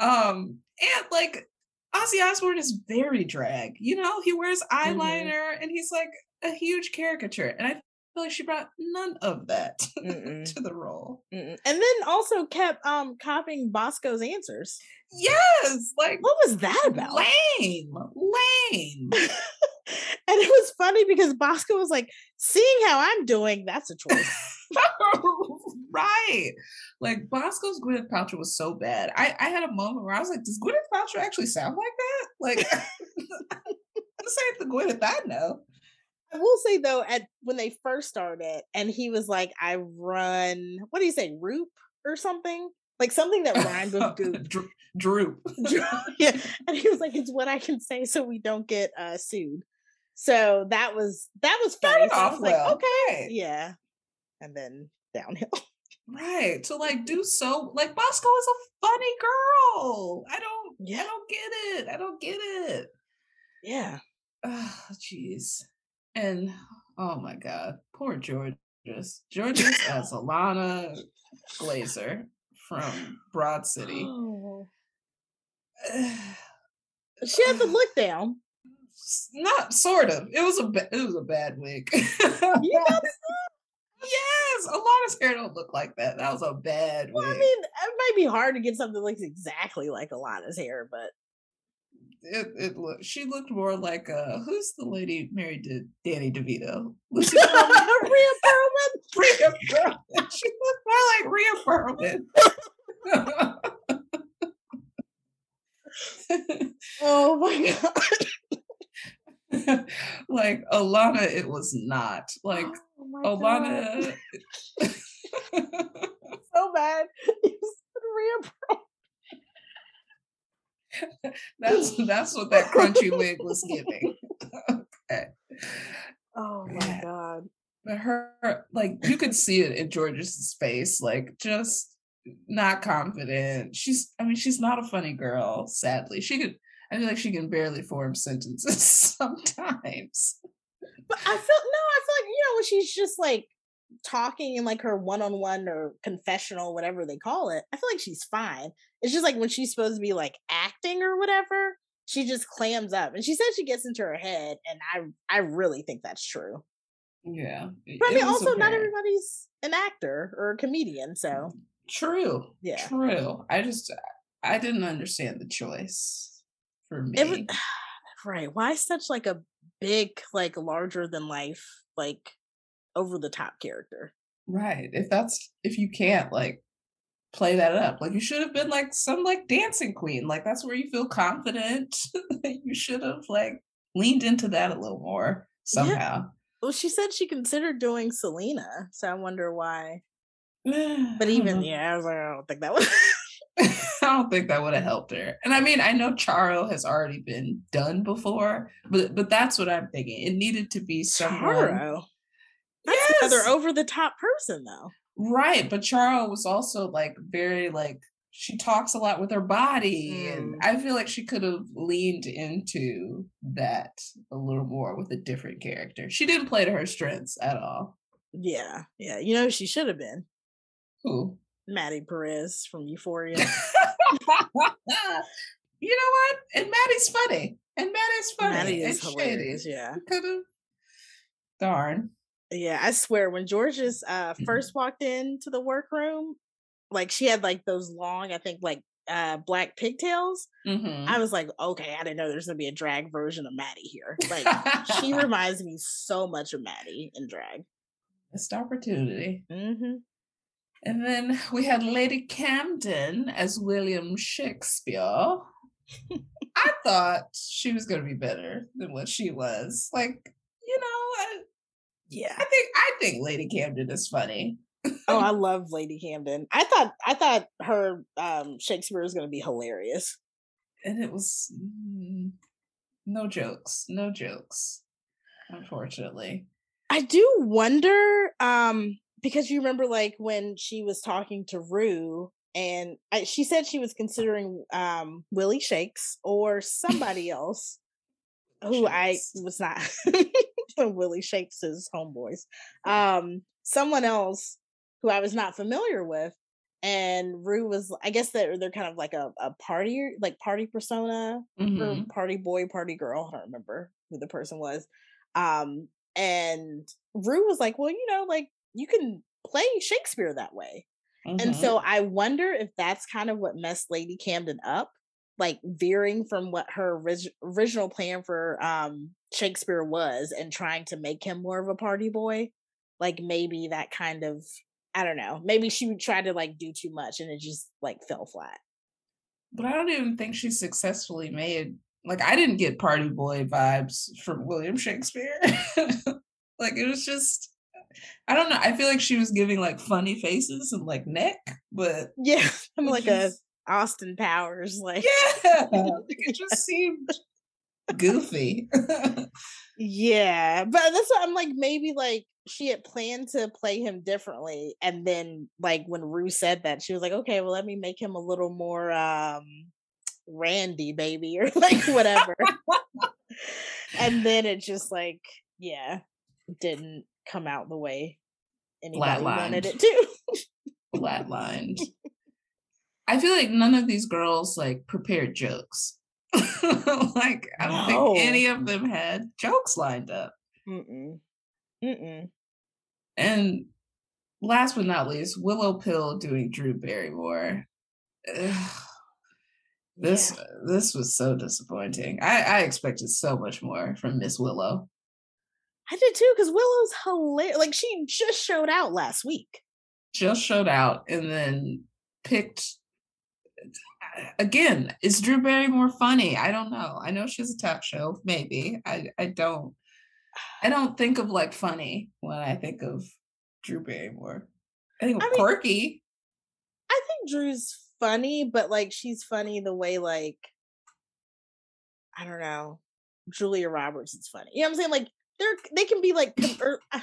um and like Ozzy Osbourne is very drag. You know, he wears mm-hmm. eyeliner mm-hmm. and he's like a huge caricature. And I feel like she brought none of that to the role.
Mm-mm. And then also kept um copying Bosco's answers.
Yes, like
what was that about?
Lame, lame. and
it was funny because Bosco was like, "Seeing how I'm doing, that's a choice."
right. Like Bosco's Gwyneth Paltrow was so bad. I, I had a moment where I was like, does Gwyneth Paltrow actually sound like that? Like this ain't the Gwyneth I know.
I will say though, at when they first started, and he was like, "I run." What do you say, Roop or something? Like something that rhymes with goop.
Droop.
yeah, and he was like, "It's what I can say, so we don't get uh, sued." So that was that was funny. So I was well. like, "Okay, yeah," and then downhill.
Right. To like mm-hmm. do so like Bosco is a funny girl. I don't yeah. I don't get it. I don't get it.
Yeah.
Oh, jeez. And oh my God, poor Jorgeous. Jorgeous as Ilana Glazer from Broad City. Oh.
she had the uh, look down.
Not sort of. It was a ba- it was a bad wig. you Yes, Ilana's hair don't look like that. That was a bad.
Well,
wig.
I mean, it might be hard to get something that looks exactly like Ilana's hair, but
it it looked she looked more like uh who's the lady married to Danny DeVito? Rhea
Perlman.
Rhea Perlman. She looked more like Rhea
Perlman. oh my
god. like Alana, it was not like oh, oh Ilana.
so bad. Rhea Perlman.
that's that's what that crunchy wig was giving. okay.
Oh my god.
But her like you could see it in Jorgeous's face, like just not confident. She's I mean, she's not a funny girl, sadly. She could I feel like she can barely form sentences sometimes.
But I feel no, I feel like, you know, when she's just like talking in like her one-on-one or confessional whatever they call it i feel like she's fine. It's just like when she's supposed to be like acting or whatever she just clams up and she says she gets into her head and i i really think that's true.
Yeah
but i mean also not everybody's an actor or a comedian so mm,
true yeah. true. I just i didn't understand the choice for me was,
right why such like a big like larger than life like over the top character.
Right. If that's if you can't like play that up, like you should have been like some like dancing queen. Like that's where you feel confident. you should have like leaned into that a little more somehow. Yeah.
Well, she said she considered doing Selena, so I wonder why. but even yeah, I was like, I don't think that would.
I don't think that would have helped her. And I mean, I know Charo has already been done before, but but that's what I'm thinking. It needed to be someone. Charo.
That's yes. another over the top person though.
Right. But Charo was also like very like she talks a lot with her body. Mm. And I feel like she could have leaned into that a little more with a different character. She didn't play to her strengths at all.
Yeah. Yeah. You know, she should have been.
Who?
Maddy Perez from Euphoria.
you know what? And Maddy's funny. And Maddy's funny. Maddy is hilarious,
yeah.
Could have Darn.
Yeah, I swear when Jorgeous uh
Mm-hmm.
first walked into the workroom, like she had like those long, I think like uh black pigtails.
Mm-hmm.
I was like, okay, I didn't know there's gonna be a drag version of Maddy here. Like she reminds me so much of Maddy in drag.
missed opportunity.
Mm-hmm.
And then we had Lady Camden as William Shakespeare. I thought she was going to be better than what she was. Like, you know, I,
Yeah.
I think I think Lady Camden is funny.
Oh, I love Lady Camden. I thought I thought her um Shakespeare was gonna be hilarious.
And it was mm, no jokes, no jokes, unfortunately.
I do wonder, um, because you remember like when she was talking to Rue and I, she said she was considering um Willie Shakes or somebody else who I was not Willie Shakes his homeboys. Um someone else who I was not familiar with. And Rue was I guess they're they're kind of like a, a party like party persona or
Mhm.
party boy, party girl. I don't remember who the person was. Um, and Rue was like, Well, you know, like you can play Shakespeare that way. And
Mhm.
so I wonder if that's kind of what messed Lady Camden up, like veering from what her orig- original plan for um Shakespeare was and trying to make him more of a party boy. Like maybe that kind of I don't know. Maybe she tried to like do too much and it just like fell flat.
but I don't even think she successfully made like I didn't get party boy vibes from William Shakespeare. like it was just I don't know. I feel like she was giving like funny faces and like neck, but
Yeah, I'm like a Austin Powers, like
yeah, it just seemed goofy.
Yeah, but that's what I'm like. Maybe like she had planned to play him differently, and then like when Rue said that, she was like, "Okay, well, let me make him a little more um Randy, baby, or like whatever." and then it just like, yeah, didn't come out the way anybody wanted it to.
Flatlined. I feel like none of these girls like prepared jokes. like I don't
No.
think any of them had jokes lined up.
Mm-mm. Mm-mm.
And last but not least, Willow Pill doing Drew Barrymore. Ugh. This
Yeah.
this was so disappointing. I, I expected so much more from Miss Willow.
I did too, because Willow's hilarious. Like she just showed out last week.
Just showed out and then picked uh, again. Is Drew Barrymore funny? I don't know. I know she's a talk show, maybe. I I don't I don't think of like funny when I think of Drew Barrymore. I think of
I mean-
quirky.
I think Drew's funny, but like she's funny the way like I don't know, Julia Roberts is funny. You know what I'm saying? Like they're they can be like or, I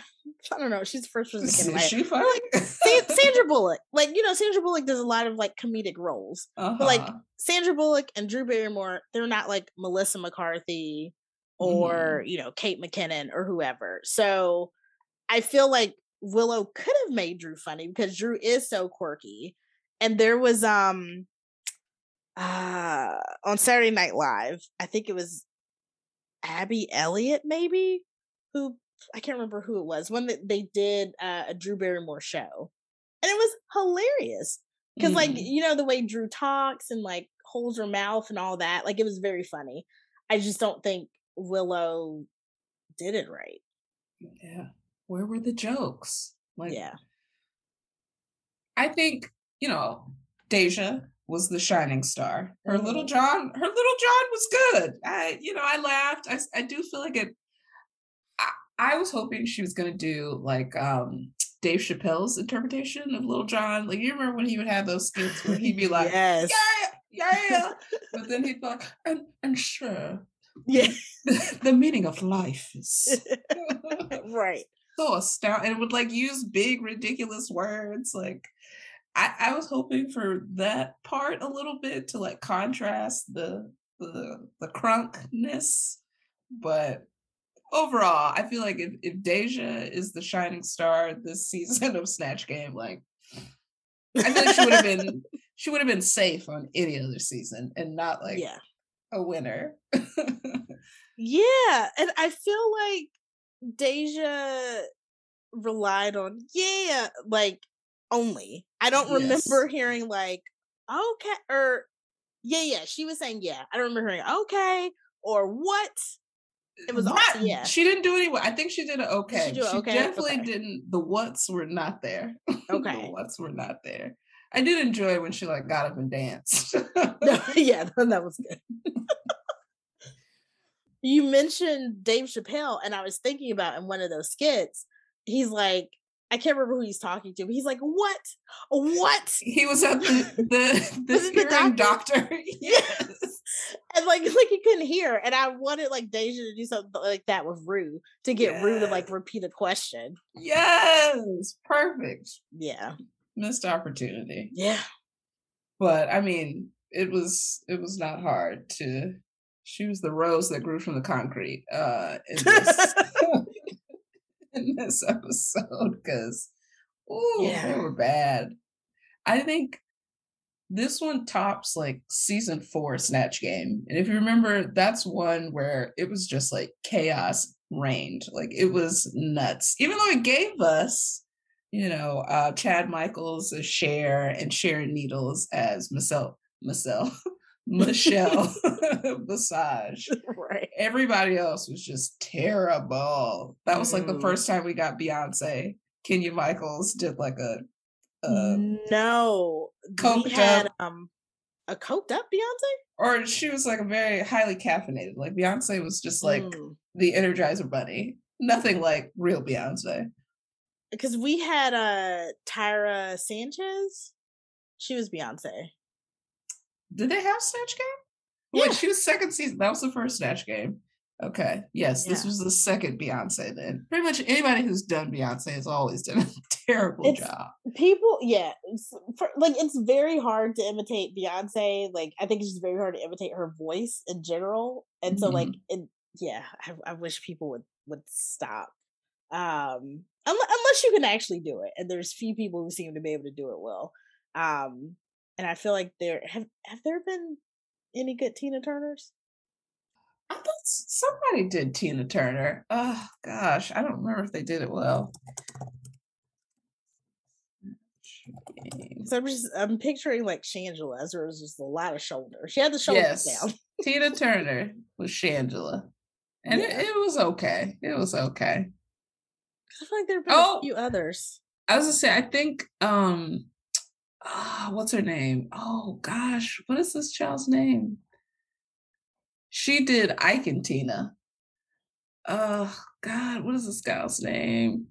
don't know. She's the first person
Is
came to my
she funny?
Sa- Sandra Bullock, like you know, Sandra Bullock does a lot of like comedic roles. like,
Uh-huh.
Sandra Bullock and Drew Barrymore, they're not like Melissa McCarthy or you know Kate McKinnon or whoever. So I feel like Willow could have made Drew funny because Drew is so quirky. And there was um uh on Saturday Night Live, I think it was Abby Elliott maybe who I can't remember who it was one that they did uh, a Drew Barrymore show. And it was hilarious because like
Mhm.
you know the way Drew talks and like holds her mouth and all that, like it was very funny. I just don't think Willow did it right.
yeah. Where were the jokes? Like
yeah.
I think, you know, Deja was the shining star. Her little
Mhm.
John, her little John was good. I, you know, I laughed. I, I do feel like it. I, was hoping she was gonna do like um Dave Chappelle's interpretation of Little John. Like you remember when he would have those skits where he'd be like,
yes.
yeah, yeah, but then he'd be like, and and sure,
Yeah.
the meaning of life is
right.
so astounding and would like use big ridiculous words like I, I was hoping for that part a little bit to like contrast the the the crunkness but overall i feel like if, if deja is the shining star this season of snatch game like i feel like she would have been she would have been safe on any other season and not like
yeah.
a winner
Yeah. And I feel like Deja relied on yeah, like only. I don't remember
Yes.
hearing like okay or yeah, yeah. She was saying yeah. I don't remember hearing okay or what. It was
Not-
yeah.
She didn't do any. I think she did it okay.
do it
she
okay?
definitely
Okay.
didn't. The whats were not there.
Okay, the
whats were not there. I did enjoy when she like got up and danced.
yeah, that was good. you mentioned Dave Chappelle, and I was thinking about in one of those skits, he's like, I can't remember who he's talking to, but he's like, What? What?
he was at the the, the
the
hearing doctor. yes.
And like like he couldn't hear. And I wanted like Deja to do something like that with Rue to get Rue to like repeat a question.
Yes. Perfect.
Yeah.
Missed opportunity.
Yeah.
But I mean, it was it was not hard to. She was the rose that grew from the concrete. Uh, in this in this episode because oh they were bad. I think this one tops like season four Snatch Game. And if you remember, that's one where it was just like chaos reigned. Like it was nuts. Even though it gave us, you know, uh Chad Michaels as Cher and Sharon Needles as Michelle Michelle Michelle Visage
right.
everybody else was just terrible. That was like the
Mm.
first time we got Beyonce. Kenya Michaels did like a, a
no.
coked
we had
up-
um a coked up Beyonce?
or she was like a very highly caffeinated. Like Beyonce was just like
Mm.
the Energizer Bunny. Nothing like real Beyonce.
because we had uh Tyra Sanchez. She was Beyonce.
Did they have Snatch Game?
Yeah.
Wait, she was second season. That was the first Snatch Game. Okay. Yes, this was the second Beyonce then. Pretty much anybody who's done Beyonce has always done a terrible
It's-
job.
People, yeah, it's, for, like it's very hard to imitate Beyonce. Like I think it's just very hard to imitate her voice in general, and so like it, yeah, I, I wish people would would stop. Um, unless you can actually do it, and there's few people who seem to be able to do it well. Um, and I feel like there have have there been any good Tina Turners?
I thought somebody did Tina Turner. Oh gosh, I don't remember if they did it well.
So I'm just I'm picturing like Shangela, as there was just a lot of shoulder. She had the shoulders
Yes,
down.
Tina Turner was Shangela, and
Yeah.
it, it was okay. It was okay.
I feel like there have been
Oh!
a few others.
I was gonna say, I think, um, ah, what's her name? Oh gosh, what is this child's name? She did Ike and Tina. Oh God, what is this gal's name?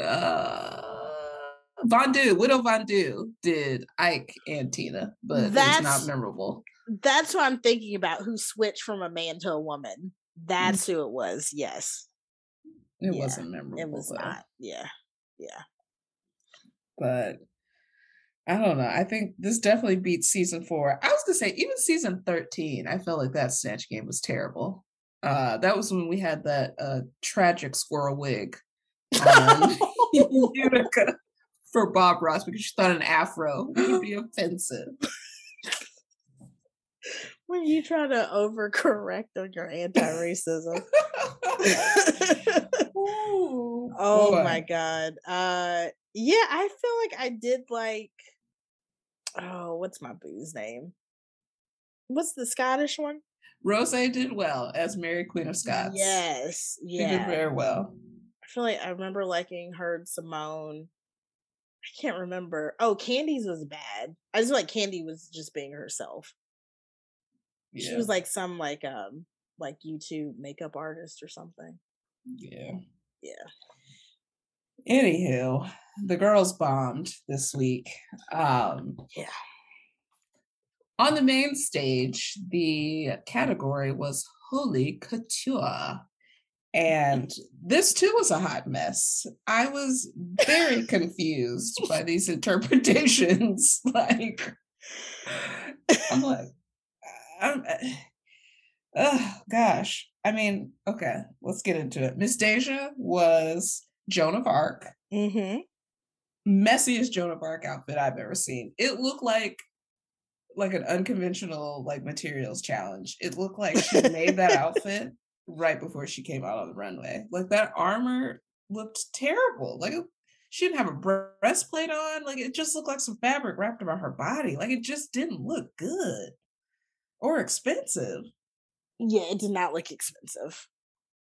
Uh, Von'Du, Widow Von'Du did Ike and Tina, but
That's-
not memorable.
That's what I'm thinking about. Who switched from a man to a woman?
Mm.
That's who it was. Yes,
It
yeah,
wasn't memorable.
it was
though.
not. Yeah, yeah.
but I don't know. I think this definitely beats season four. I was gonna say even season thirteen. I felt like that snatch game was terrible. Uh, that was when we had that uh tragic squirrel wig Utica for Bob Ross because she thought an afro would be offensive.
when you try to overcorrect on your anti-racism.
Ooh,
oh
boy.
my god. Uh, yeah, I feel like I did like. Oh, what's my boo's name? What's the Scottish one?
Rose did well as Mary Queen of Scots.
Yes,
she did very well.
I feel like I remember liking her Simone. I can't remember. Oh, Kandy's was bad. I just feel like Candy was just being herself. She was like some like um like YouTube makeup artist or something.
Yeah.
Yeah.
Anywho, the girls bombed this week. Um,
Yeah.
On the main stage, the category was Holy Couture. And this too was a hot mess. I was very confused by these interpretations. like, I'm like, I'm, oh gosh. I mean, okay, let's get into it. Miss Deja was Joan of Arc
Mm-hmm.
messiest Joan of Arc outfit I've ever seen. It looked like like an unconventional like materials challenge. It looked like she made that outfit right before she came out on the runway. Like that armor looked terrible. Like she didn't have a breastplate on. Like it just looked like some fabric wrapped around her body. Like it just didn't look good or expensive.
Yeah, it did not look expensive.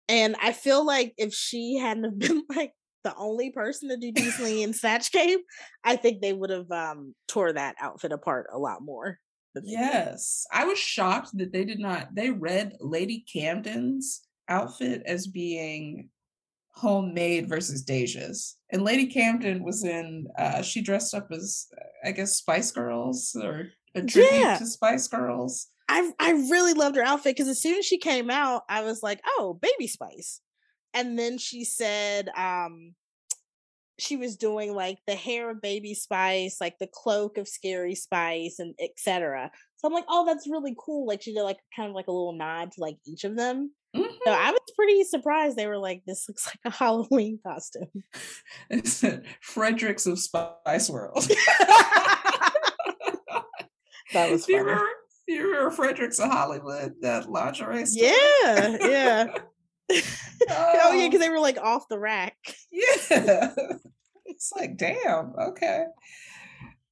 And I feel like if she hadn't been like the only person to do Disney in Snatch Game, I think they would have um tore that outfit apart a lot more.
Yes. I was shocked that they did not they read Lady Camden's outfit as being homemade versus Deja's. And Lady Camden was in uh she dressed up as I guess Spice Girls or a tribute yeah. to Spice Girls.
I I really loved her outfit because as soon as she came out, I was like, oh, baby spice. And then she said, um, she was doing like the hair of baby spice, like the cloak of scary spice, and etc. So I'm like, oh, that's really cool. Like she did like kind of like a little nod to like each of them. Mm-hmm. So I was pretty surprised. They were like, this looks like a Halloween costume.
It's Fredericks of Spice World.
that was funny.
You remember Fredericks of Hollywood, that lingerie
store? Yeah, yeah. oh, oh yeah, because they were like off the rack.
Yeah. it's like, damn, okay.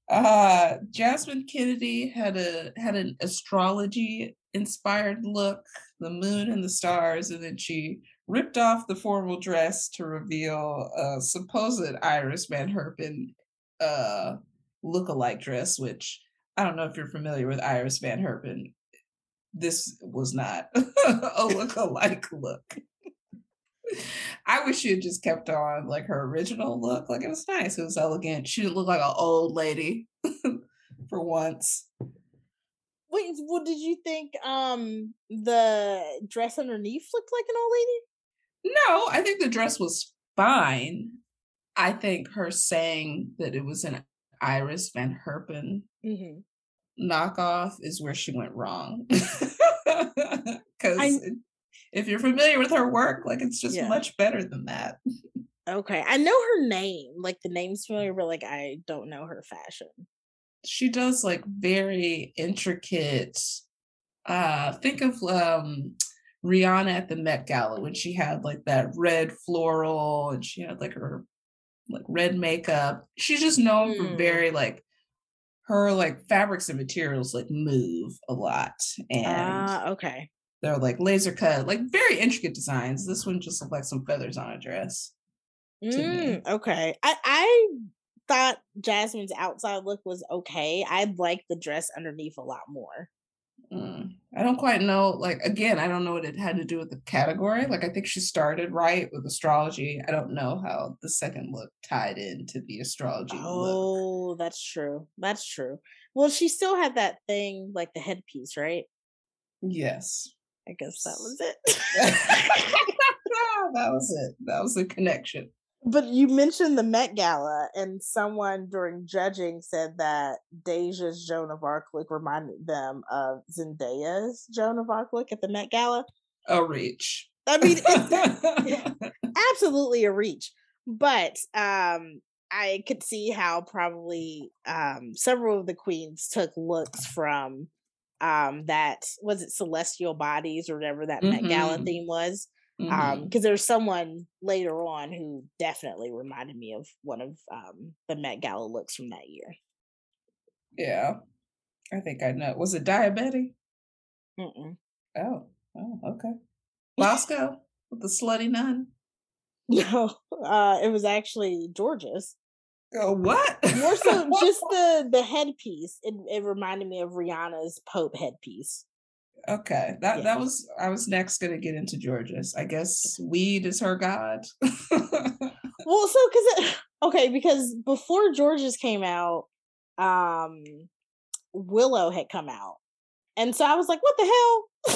Uh Jasmine Kennedy had a had an astrology inspired look, the moon and the stars, and then she ripped off the formal dress to reveal a supposed Iris Van Herpen uh look-alike dress, which I don't know if you're familiar with Iris Van Herpen. This was not a look-alike look. I wish she had just kept on like her original look. Like it was nice. It was elegant. She didn't look like an old lady for once.
Wait, what did you think um the dress underneath looked like an old lady?
No, I think the dress was fine. I think her saying that it was an Iris Van Herpen mm-hmm. knockoff is where she went wrong. Because if you're familiar with her work, like it's just yeah. much better than that.
Okay. I know her name. Like the name's familiar, but like I don't know her fashion.
She does like very intricate uh think of um Rihanna at the Met Gala when she had like that red floral and she had like her like red makeup. She's just known mm. for hmm. very like her like fabrics and materials like move a lot and
uh, okay
they're like laser cut like very intricate designs this one just looked like some feathers on a dress
mm, okay i i thought jasmine's outside look was okay i like the dress underneath a lot more
Mm. I don't quite know. Like again, I don't know what it had to do with the category. Like I think she started right with astrology. I don't know how the second look tied into the astrology.
Oh,
look.
that's true. That's true. Well, she still had that thing like the headpiece, right?
Yes.
I guess that was it.
that was it. That was the connection.
But you mentioned the Met Gala, and someone during judging said that Deja's Joan of Arc look reminded them of Zendaya's Joan of Arc look at the Met Gala.
A reach.
I mean, absolutely a reach. But um, I could see how probably um, several of the queens took looks from um, that was it Celestial Bodies or whatever that mm-hmm. Met Gala mm-hmm. theme was um, mm-hmm. Um, because there's someone later on who definitely reminded me of one of um the Met Gala looks from that year.
Yeah, I think I know. Was it Daya Betty? Mm-mm. Oh, oh, okay. Bosco with the slutty nun.
No, uh, it was actually Jorgeous.
Oh, what?
More so, just the the headpiece. It, it reminded me of Rihanna's Pope headpiece.
Okay, that yeah. that was I was next gonna get into Jorgeous. I guess weed is her god.
well, so because okay, because before Jorgeous came out, um, Willow had come out, and so I was like, "What the hell?"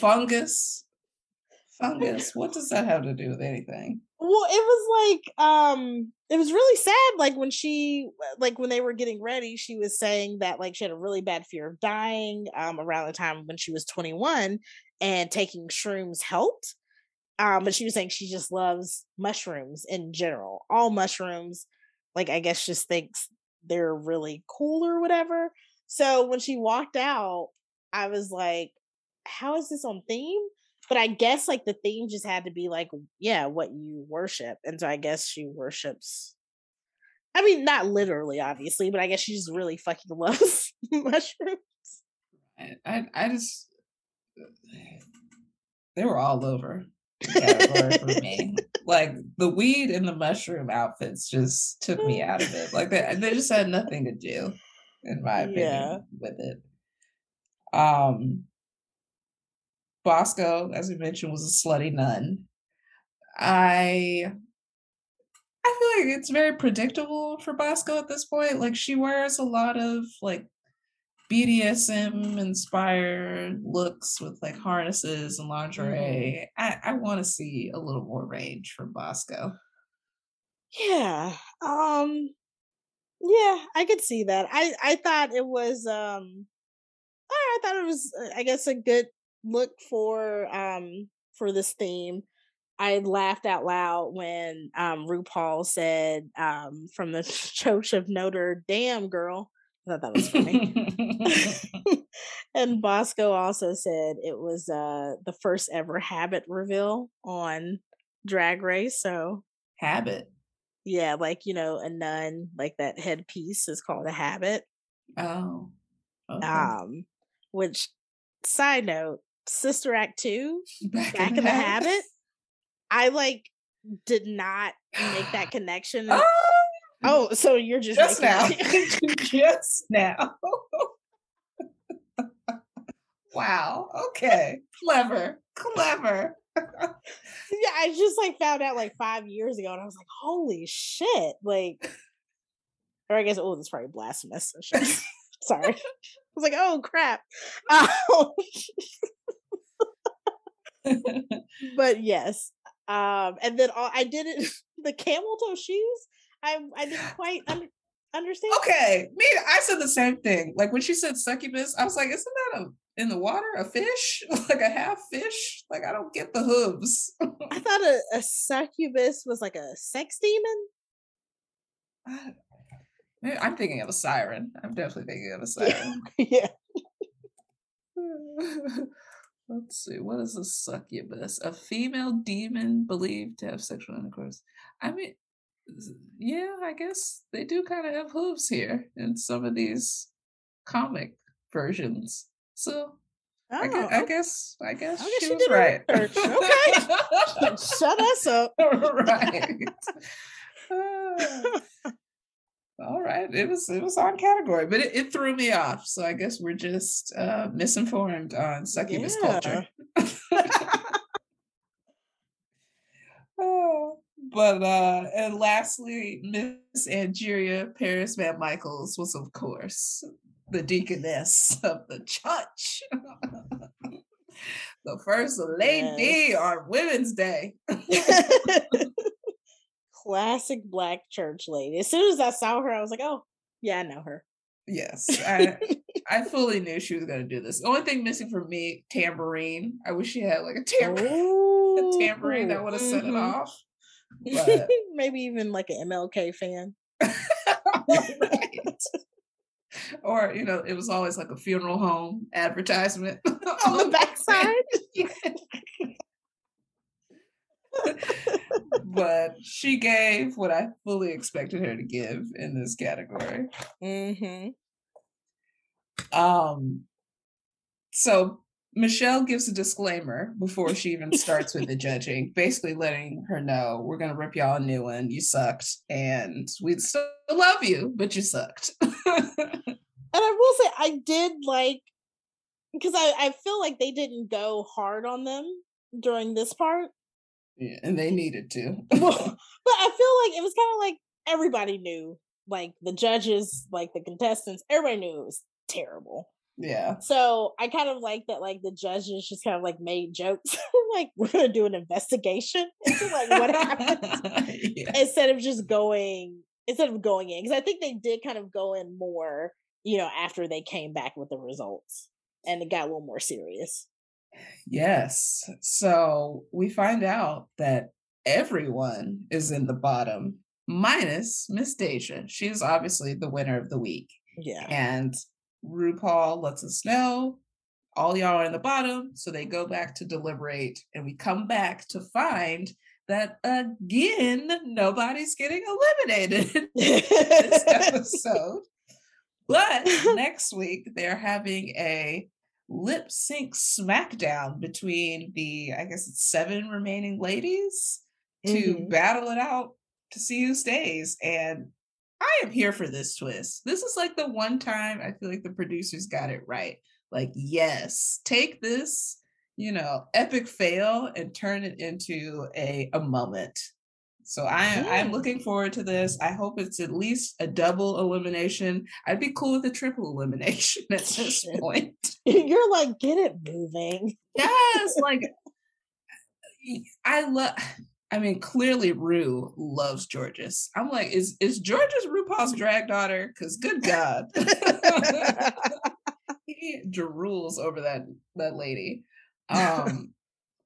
Fungus, fungus. What does that have to do with anything?
Well, it was like um it was really sad like when she like when they were getting ready she was saying that like she had a really bad fear of dying um around the time when she was 21 and taking shrooms helped um but she was saying she just loves mushrooms in general. All mushrooms like i guess just thinks they're really cool or whatever. So when she walked out i was like how is this on theme but I guess like the theme just had to be like, yeah, what you worship. And so I guess she worships I mean, not literally, obviously, but I guess she just really fucking loves mushrooms.
I, I, I just they were all over category for me. Like the weed and the mushroom outfits just took me out of it. Like they, they just had nothing to do, in my opinion, yeah. with it. Um, Bosco, as we mentioned, was a slutty nun. I I feel like it's very predictable for Bosco at this point. Like she wears a lot of like BDSM inspired looks with like harnesses and lingerie. Mm. I, I want to see a little more range from Bosco.
Yeah. Um yeah, I could see that. I I thought it was um I thought it was uh, I guess a good look for um for this theme. I laughed out loud when um RuPaul said um from the Church of Notre Dame girl I thought that was funny. and Bosco also said it was uh the first ever habit reveal on Drag Race. So
habit.
Yeah, like you know, a nun, like that headpiece is called a habit.
Oh.
Okay. Um, which side note, Sister Act 2, back, back in, the, habit. habit. I like did not make that connection. Oh! Oh, so you're just
just now. just now. wow. Okay. Clever. Clever.
yeah, I just like found out like five years ago, and I was like, "Holy shit!" Like, or I guess oh, that's probably blasphemous. Sorry. I was like, "Oh crap." but yes, um, and then all, I did it. The camel toe shoes. I I didn't quite un- understand.
Okay, me, I said the same thing. Like when she said succubus, I was like, isn't that a in the water a fish, like a half fish? Like I don't get the hooves.
I thought a, a succubus was like a sex demon.
I'm thinking of a siren. I'm definitely thinking of a siren.
yeah.
Let's see. What is a succubus? A female demon believed to have sexual intercourse. I mean, yeah, I guess they do kind of have hooves here in some of these comic versions. So oh, I, guess, I guess I guess I guess she, she was right.
Okay, shut us up.
right. Uh, all right, it was it was on category, but it, it, threw me off. So I guess we're just uh, misinformed on succubus yeah. culture. oh. But uh and lastly, Miss Angeria Paris VanMicheals was of course the deaconess of the church. the first lady yes. on Women's Day.
Classic black church lady. As soon as I saw her, I was like, oh, yeah, I know her.
Yes. I I fully knew she was gonna do this. The only thing missing for me, tambourine. I wish she had like a tambourine, a tambourine that would have set it mm-hmm. off.
But... Maybe even like an MLK fan.
right. Or, you know, it was always like a funeral home advertisement
on the backside.
but she gave what I fully expected her to give in this category.
Mm-hmm.
Um, so Michelle gives a disclaimer before she even starts with the judging, basically letting her know we're gonna rip y'all a new one. You sucked, and we still love you, but you sucked. and
I will say, I did like because I I feel like they didn't go hard on them during this part.
Yeah, and they needed to.
well, but I feel like it was kind of like everybody knew, like the judges, like the contestants, everybody knew it was terrible.
Yeah.
So I kind of like that, like the judges just kind of like made jokes, like we're gonna do an investigation into like what happened yeah. instead of just going instead of going in because I think they did kind of go in more, you know, after they came back with the results and it got a little more serious.
Yes. So we find out that everyone is in the bottom minus Miss Deja. She's obviously the winner of the week.
Yeah.
And RuPaul lets us know all y'all are in the bottom. So they go back to deliberate, and we come back to find that again, nobody's getting eliminated in this episode. But next week, they're having a lip sync smackdown between the, I guess it's seven remaining ladies to mm-hmm. battle it out to see who stays. And I am here for this twist. This is like the one time I feel like the producers got it right. Like, yes, take this, you know, epic fail and turn it into a, a moment. So I, yeah. I'm looking forward to this. I hope it's at least a double elimination. I'd be cool with a triple elimination at this point.
You're like, get it moving.
Yes, like I love. I mean, clearly Rue loves Jorgeous. I'm like, is is Jorgeous RuPaul's drag daughter? Because good God, he drools over that that lady. Um,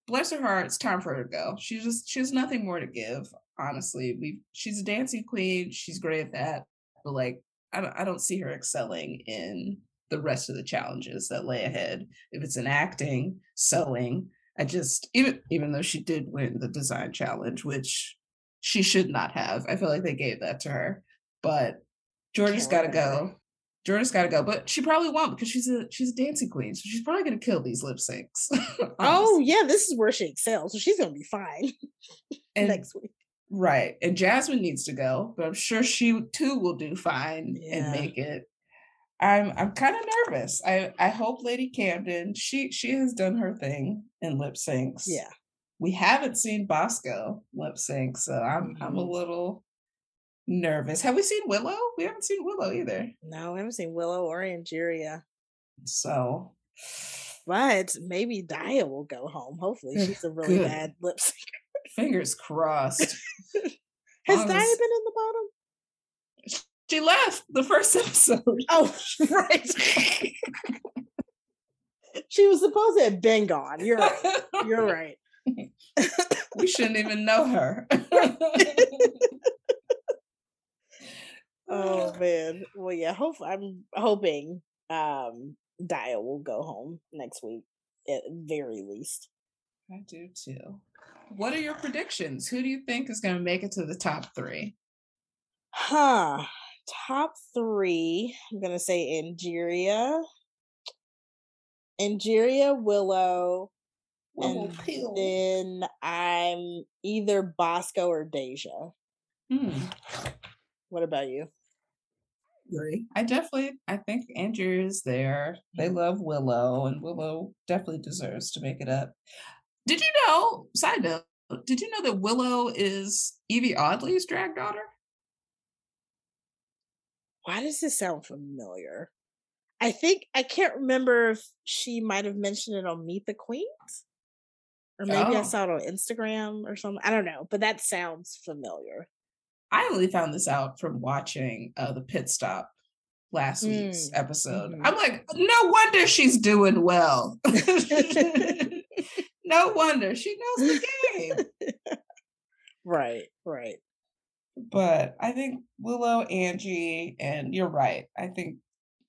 bless her heart, it's time for her to go. She just she has nothing more to give. Honestly, we she's a dancing queen. She's great at that, but like I don't, I don't see her excelling in the rest of the challenges that lay ahead. If it's in acting, sewing, I just even even though she did win the design challenge, which she should not have. I feel like they gave that to her. But Jordan's got to go. Jordan's got to go, but she probably won't because she's a she's a dancing queen, so she's probably gonna kill these lip syncs.
oh yeah, this is where she excels, so she's gonna be fine and, next week.
Right, and Jasmine needs to go, but I'm sure she too will do fine yeah. and make it. I'm I'm kind of nervous. I I hope Lady Camden she she has done her thing in lip syncs.
Yeah,
we haven't seen Bosco lip sync, so I'm mm-hmm. I'm a mm-hmm. little nervous. Have we seen Willow? We haven't seen Willow either.
No, we haven't seen Willow or Angeria.
So,
but maybe Daya will go home. Hopefully, she's a really Good. bad lip syncer.
Fingers crossed.
Has Daya been in the bottom?
She left the first episode.
Oh, right. she was supposed to have been gone. You're right. You're right.
we shouldn't even know her.
oh man. Well, yeah. Hope I'm hoping um Daya will go home next week at very least.
I do too. What are your predictions? Who do you think is going to make it to the top three?
Huh top three, I'm gonna say Angeria, Angeria, Willow, and then I'm either Bosco or Deja. Hmm. What about you?
I definitely, I think Angeria is there. They mm-hmm. love Willow, and Willow definitely deserves to make it up. Did you know? Side note: Did you know that Willow is Yvie Oddly's drag daughter?
why does this sound familiar? I think I can't remember if she might have mentioned it on Meet the Queens. Or maybe oh. I saw it on Instagram or something. I don't know, but that sounds familiar.
I only found this out from watching uh, the pit stop last mm. week's episode. Mm-hmm. I'm like, no wonder she's doing well. no wonder she knows the game.
right, right.
But I think Willow, Angie, and you're right. I think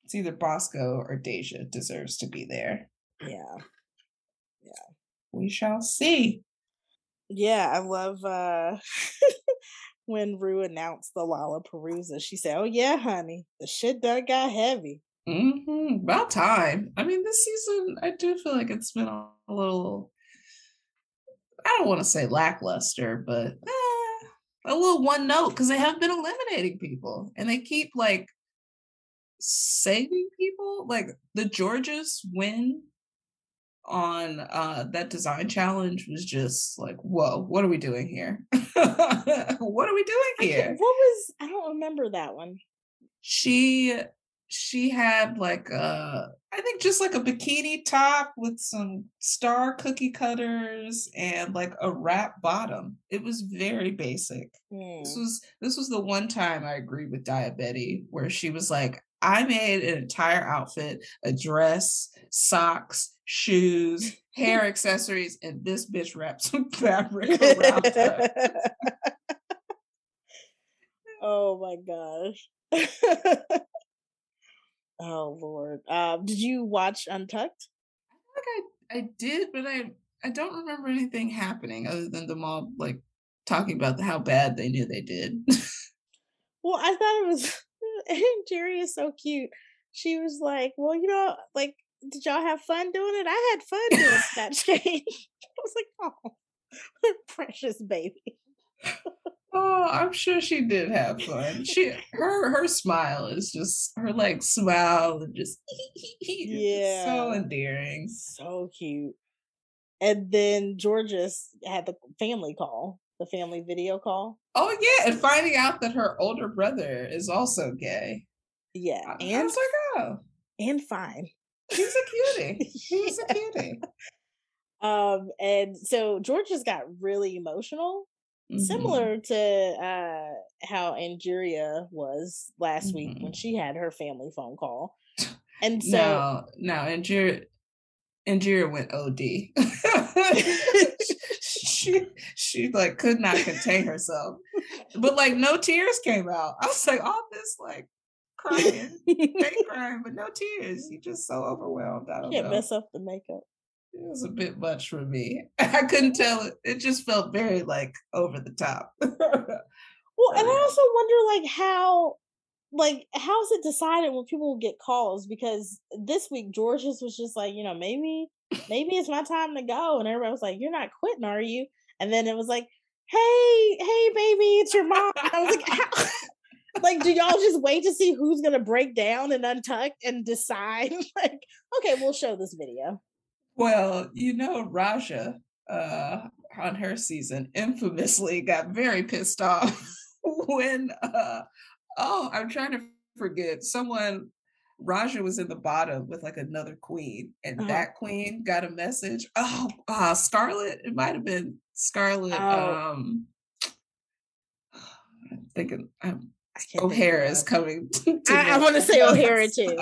it's either Bosco or Deja deserves to be there.
Yeah. Yeah.
We shall see.
Yeah, I love uh when Rue announced the Lalaparuza. She said, Oh yeah, honey, the shit done got heavy.
Mm-hmm. About time. I mean, this season I do feel like it's been a little I don't want to say lackluster, but eh, a little one note because they have been eliminating people and they keep like saving people. Like the Jorgeous win on uh that design challenge was just like, whoa, what are we doing here? what are we doing here?
What was I don't remember that one.
She she had like a I think just like a bikini top with some star cookie cutters and like a wrap bottom. It was very basic. Mm. This was this was the one time I agreed with Daya Betty where she was like, I made an entire outfit, a dress, socks, shoes, hair accessories, and this bitch wrapped some fabric around her.
oh my gosh. Oh Lord. Um, did you watch Untucked?
I I I did, but I I don't remember anything happening other than the mob like talking about how bad they knew they did.
well, I thought it was and Jerry is so cute. She was like, "Well, you know, like, did y'all have fun doing it? I had fun doing that change." I was like, "Oh, precious baby."
Oh, I'm sure she did have fun. She her her smile is just her like smile and just yeah, so endearing,
so cute. And then Jorgeous had the family call, the family video call.
Oh yeah, and finding out that her older brother is also gay.
Yeah,
and I was like, oh,
and fine.
He's a cutie. He's a cutie.
um, and so Jorgeous got really emotional Mm-hmm. Similar to uh, how Angeria was last mm-hmm. week when mm-hmm. she had her family phone call. And so
no, no, Angeria Angeria went OD. she she like could not contain herself. But like no tears came out. I was like, all this like crying, fake crying, but no tears. You just so overwhelmed. I don't
Can't
know.
mess up the makeup
it was a bit much for me. I couldn't tell it. It just felt very like over the top. well,
and I also wonder like how like how's it decided when people get calls because this week Jorgeous was just like, you know, maybe maybe it's my time to go and everybody was like, You're not quitting, are you? And then it was like, Hey, hey baby, it's your mom. I was like, how? like do y'all just wait to see who's gonna break down and untuck and decide like okay we'll show this video
well, you know, Raja uh, on her season infamously got very pissed off when, uh, oh, I'm trying to forget, someone, Raja was in the bottom with like another queen, and uh-huh. that queen got a message. Oh, uh, Scarlett, it might have been Scarlett. Oh. Um, I'm thinking, I'm, O'Hara is coming.
To I, I want to say O'Hara too.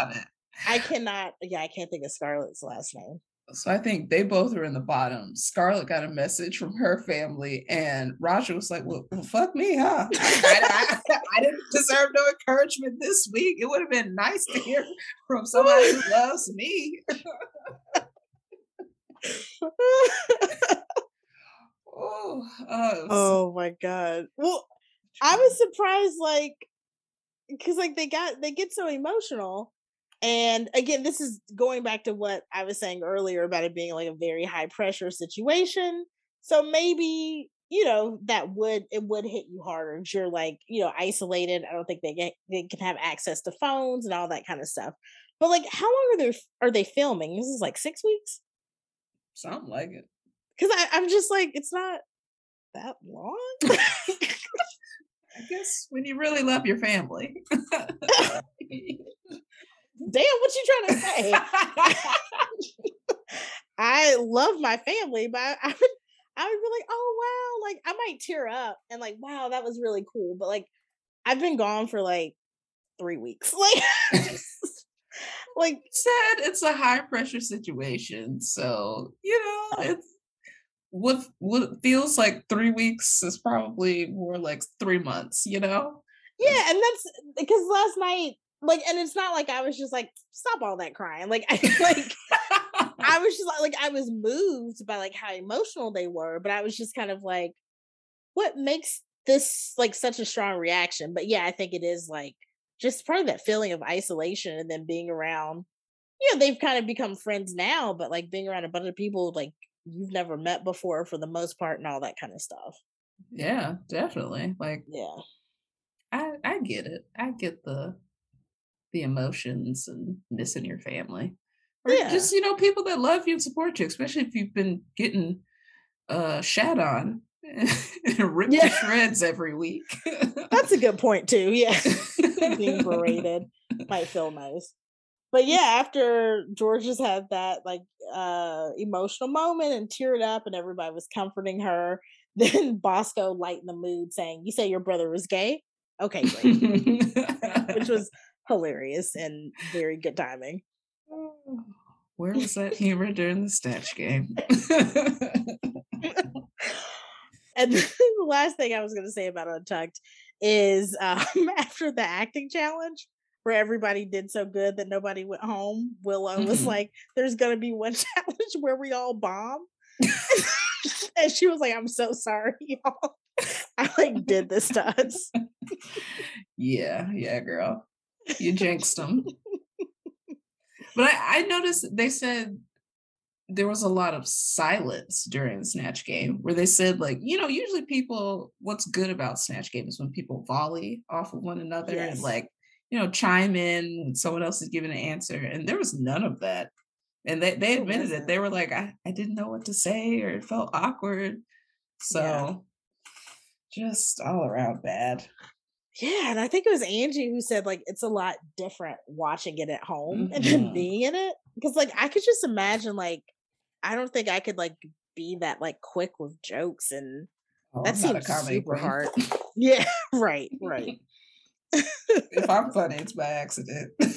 I cannot. Yeah, I can't think of Scarlett's last name.
So I think they both are in the bottom. Scarlett got a message from her family, and Raja was like, "Well, well fuck me, huh? I, I, I, didn't deserve no encouragement this week. It would have been nice to hear from somebody who loves me."
oh, uh, oh my god! Well, I was surprised, like, because like they got they get so emotional and again, this is going back to what I was saying earlier about it being like a very high pressure situation. So maybe, you know, that would it would hit you harder if you're like, you know, isolated. I don't think they get they can have access to phones and all that kind of stuff. But like how long are they are they filming? This is like six weeks?
Something like it.
Cause I, I'm just like, it's not that long.
I guess when you really love your family
damn, what you trying to say? I love my family, but I, I would I would be like, oh wow, like I might tear up and like, wow, that was really cool. But like I've been gone for like three weeks. Like like
said it's a high pressure situation. So, you know, uh-huh. it's what what feels like three weeks is probably more like three months, you know?
Yeah, and that's because last night like and it's not like i was just like stop all that crying like i like i was just like, like i was moved by like how emotional they were but i was just kind of like what makes this like such a strong reaction? But yeah i think it is like just part of that feeling of isolation and then being around you know they've kind of become friends now but like being around a bunch of people like you've never met before for the most part and all that kind of stuff.
Yeah definitely like
yeah.
I i get it i get the the emotions and missing your family. Or yeah. just, you know, people that love you and support you, especially if you've been getting uh shat on and ripped yeah. to shreds every week.
That's a good point too. Yeah. Being berated might feel nice. But yeah, after Jorgeous had that like uh emotional moment and teared up and everybody was comforting her, then Bosco lightened the mood saying, You say your brother was gay? Okay, great. Which was hilarious and very good timing.
Where was that humor during the Snatch game?
and the last thing I was going to say about Untucked is um, after the acting challenge, where everybody did so good that nobody went home. Willow mm-hmm. was like, "There's gonna be one challenge where we all bomb," and she was like, "I'm so sorry, y'all. I like did this to us."
yeah, yeah, girl, you jinxed them. but I, I noticed they said there was a lot of silence during the snatch game where they said like you know usually people what's good about snatch game is when people volley off of one another yes. and like you know chime in when someone else is giving an answer and there was none of that and they, they admitted it they were like I, I didn't know what to say or it felt awkward so yeah. just all around bad
yeah and i think it was angie who said like it's a lot different watching it at home mm-hmm. and then mm-hmm. being in it because like i could just imagine like I don't think I could like be that like quick with jokes and oh, that seems super queen. hard. yeah, right, right.
if I'm funny, it's by accident. and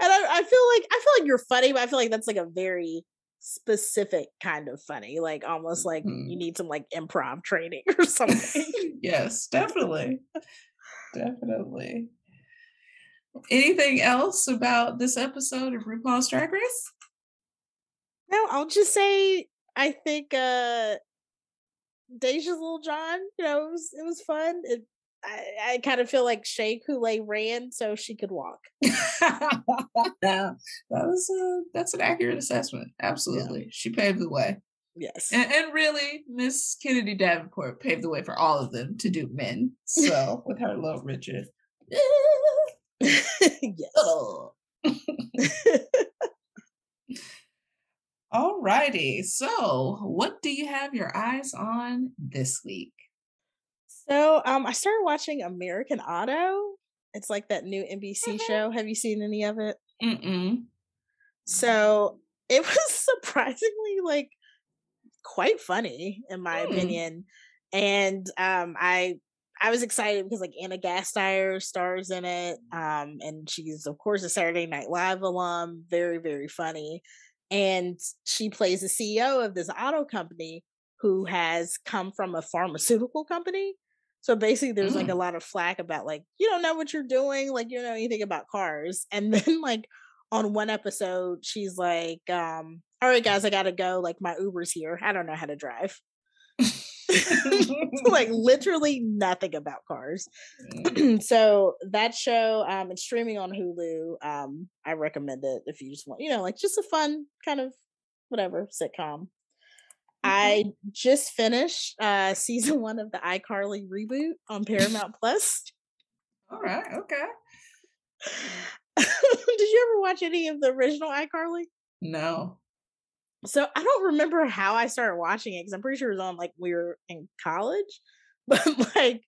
I, I, feel like I feel like you're funny, but I feel like that's like a very specific kind of funny, like almost like mm-hmm. you need some like improv training or something.
yes, definitely, definitely. Anything else about this episode of RuPaul's Drag Race?
No, I'll just say I think uh Deja's Lil Jon, you know, it was it was fun. It, I, I kind of feel like Shea Coulee ran so she could walk.
that was a, that's an accurate assessment. Absolutely, yeah. she paved the way.
Yes,
and, and really, Miss Kennedy Davenport paved the way for all of them to do men. So with her little Richard. yes. All righty. So, what do you have your eyes on this week?
So, um, I started watching American Auto. It's like that new NBC mm-hmm. show. Have you seen any of it? Mm-mm. So, it was surprisingly like quite funny in my mm. opinion. And um, I I was excited because like Anna Gasteyer stars in it. Um, and she's of course a Saturday Night Live alum, very, very funny. And she plays the CEO of this auto company who has come from a pharmaceutical company. So basically there's mm. like a lot of flack about like, you don't know what you're doing, like you don't know anything about cars. And then like on one episode, she's like, um, all right guys, I gotta go. Like my Uber's here. I don't know how to drive. like literally nothing about cars. Mm. so that show, um, it's streaming on Hulu. Um, I recommend it if you just want, you know, like just a fun kind of whatever sitcom. I just finished uh season one of the iCarly reboot on Paramount Plus.
All right, okay.
Did you ever watch any of the original iCarly?
No.
So I don't remember how I started watching it because I'm pretty sure it was on like we were in college, but like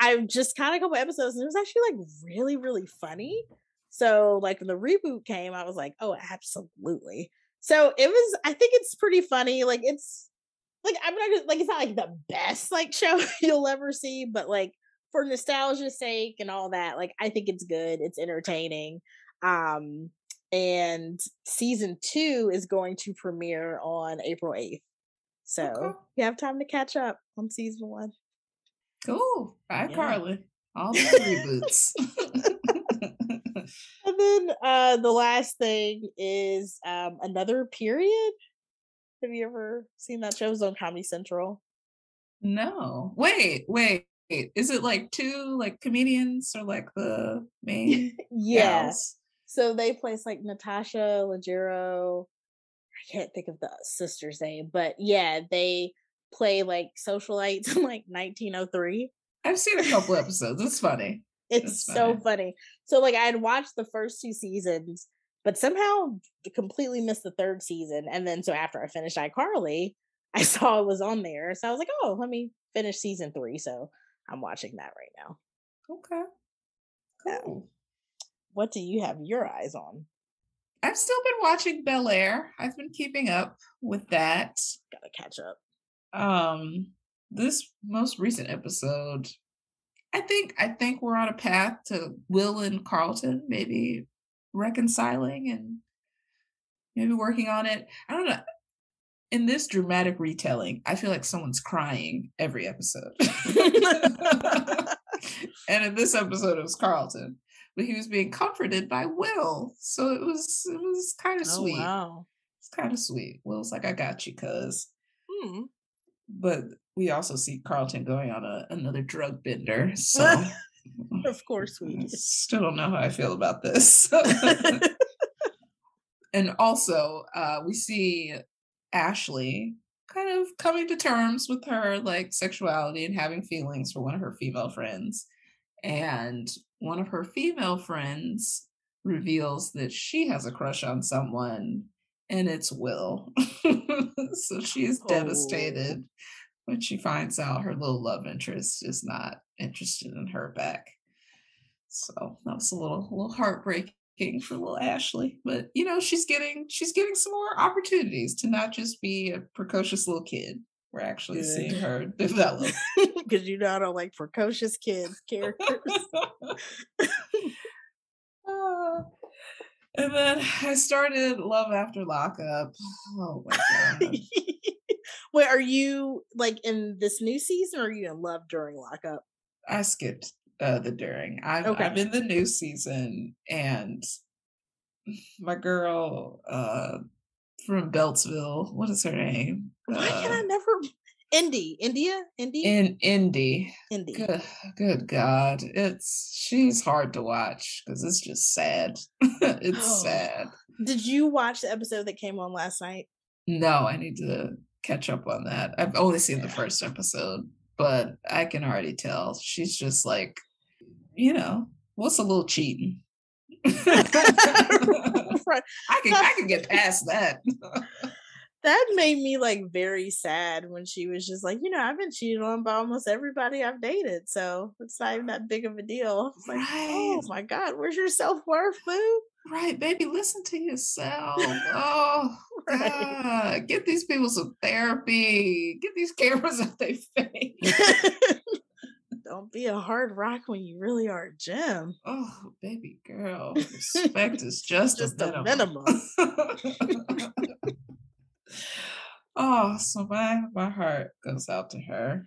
I just kind of a couple episodes and it was actually like really really funny. So like when the reboot came, I was like, oh, absolutely. So it was. I think it's pretty funny. Like it's like I'm not gonna, like it's not like the best like show you'll ever see, but like for nostalgia's sake and all that, like I think it's good. It's entertaining. Um, and season two is going to premiere on April 8th. So okay. you have time to catch up on season one.
Cool. Bye, yeah. Carly. All the reboots.
and then uh the last thing is um another period. Have you ever seen that show? It was on Comedy Central.
No. Wait, wait. Is it like two like comedians or like the main?
yeah. So they place like Natasha Leggero. I can't think of the sister's name, but yeah, they play like socialites in like 1903.
I've seen a couple episodes. It's funny.
It's, funny. so funny. So like I had watched the first two seasons, but somehow completely missed the third season. And then so after I finished iCarly, I saw it was on there. So I was like, oh, let me finish season three. So I'm watching that right now.
Okay. Cool
what do you have your eyes on?
I've still been watching Bel Air. I've been keeping up with that.
Gotta catch up.
Um, this most recent episode, I think I think we're on a path to Will and Carlton maybe reconciling and maybe working on it. I don't know. In this dramatic retelling, I feel like someone's crying every episode. and in this episode, it was Carlton, but he was being comforted by Will. So it was it was kind of
Oh
sweet.
wow.
It's kind of sweet. Will's like, I got you, cuz.
Hmm.
But we also see Carlton going on a, another drug bender. So
Of course we do.
still don't know how I feel about this. and also, uh, we see Ashley kind of coming to terms with her like sexuality and having feelings for one of her female friends. And one of her female friends reveals that she has a crush on someone, and it's Will. so she's
Oh.
devastated when she finds out her little love interest is not interested in her back. So that was a little, a little heartbreaking for little Ashley. But you know, she's getting she's getting some more opportunities to not just be a precocious little kid. We're actually
Good.
seeing her develop.
Because you know I don't like precocious kids characters.
Ah. and then I started Love After Lockup. Oh my god.
Wait, are you like in this new season or are you in love during lockup?
I skipped uh, the during. I'm,
Okay.
I'm in the new season, and my girl uh, from Beltsville, what is her name?
Why can
Uh,
I never Indy, India, Indy,
in Indy.
Indy.
Good, good God, it's she's hard to watch because it's just sad. it's
Oh.
sad.
Did you watch the episode that came on last night?
No, I need to catch up on that. I've only seen the first episode, but I can already tell she's just like, you know, what's a little cheating? I can I can get past that.
That made me like very sad when she was just like, you know, I've been cheated on by almost everybody I've dated, so it's not even that big of a deal. It's like, oh my god, where's your self worth, boo?
Right, baby, listen to yourself. Oh
Right.
God. Get these people some therapy. Get these cameras out their face.
Don't be a hard rock when you really are a gem.
Oh, baby girl. Respect is just,
Just
a
a
minimum. oh, so my my heart goes out to her.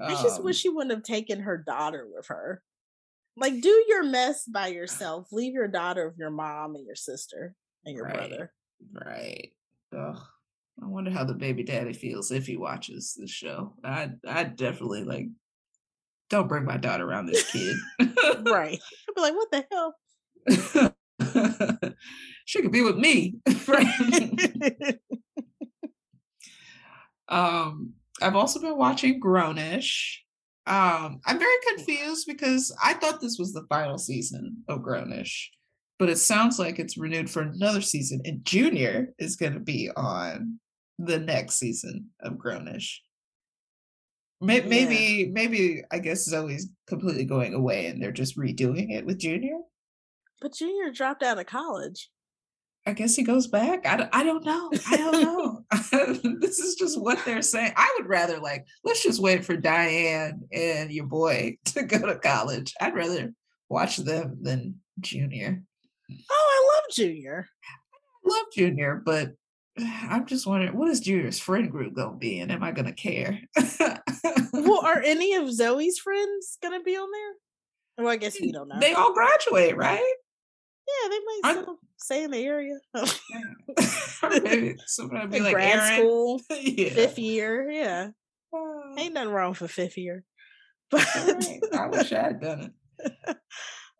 I just
Um,
wish she wouldn't have taken her daughter with her. Like, do your mess by yourself. Leave your daughter with your mom and your sister and your
Right.
brother.
Right. Ugh. I wonder how the baby daddy feels if he watches this show. I I definitely like don't bring my daughter around this kid.
Right. I'd be like, what the hell?
she could be with me.
Right.
um I've also been watching Grownish. Um I'm very confused because I thought this was the final season of Grownish, but it sounds like it's renewed for another season and Junior is going to be on the next season of Grownish. May-
Yeah.
Maybe, maybe I guess Zoe's completely going away and they're just redoing it with Junior.
but Junior dropped out of college.
I guess he goes back. I don't, I don't know. I don't know. this is just what they're saying. I would rather like let's just wait for Diane and your boy to go to college. I'd rather watch them than Junior.
Oh, I love Junior.
I Love Junior, but I'm just wondering what is Junior's friend group gonna be, and am I gonna care?
Well, are any of Zoe's friends gonna be on there? Well, I guess we don't know.
they all graduate, right?
yeah, they might still stay in the area.
Maybe somebody be
In
like
grad
Aaron.
school,
yeah.
fifth year. Yeah,
Oh,
ain't nothing wrong for fifth year. But.
I wish I had done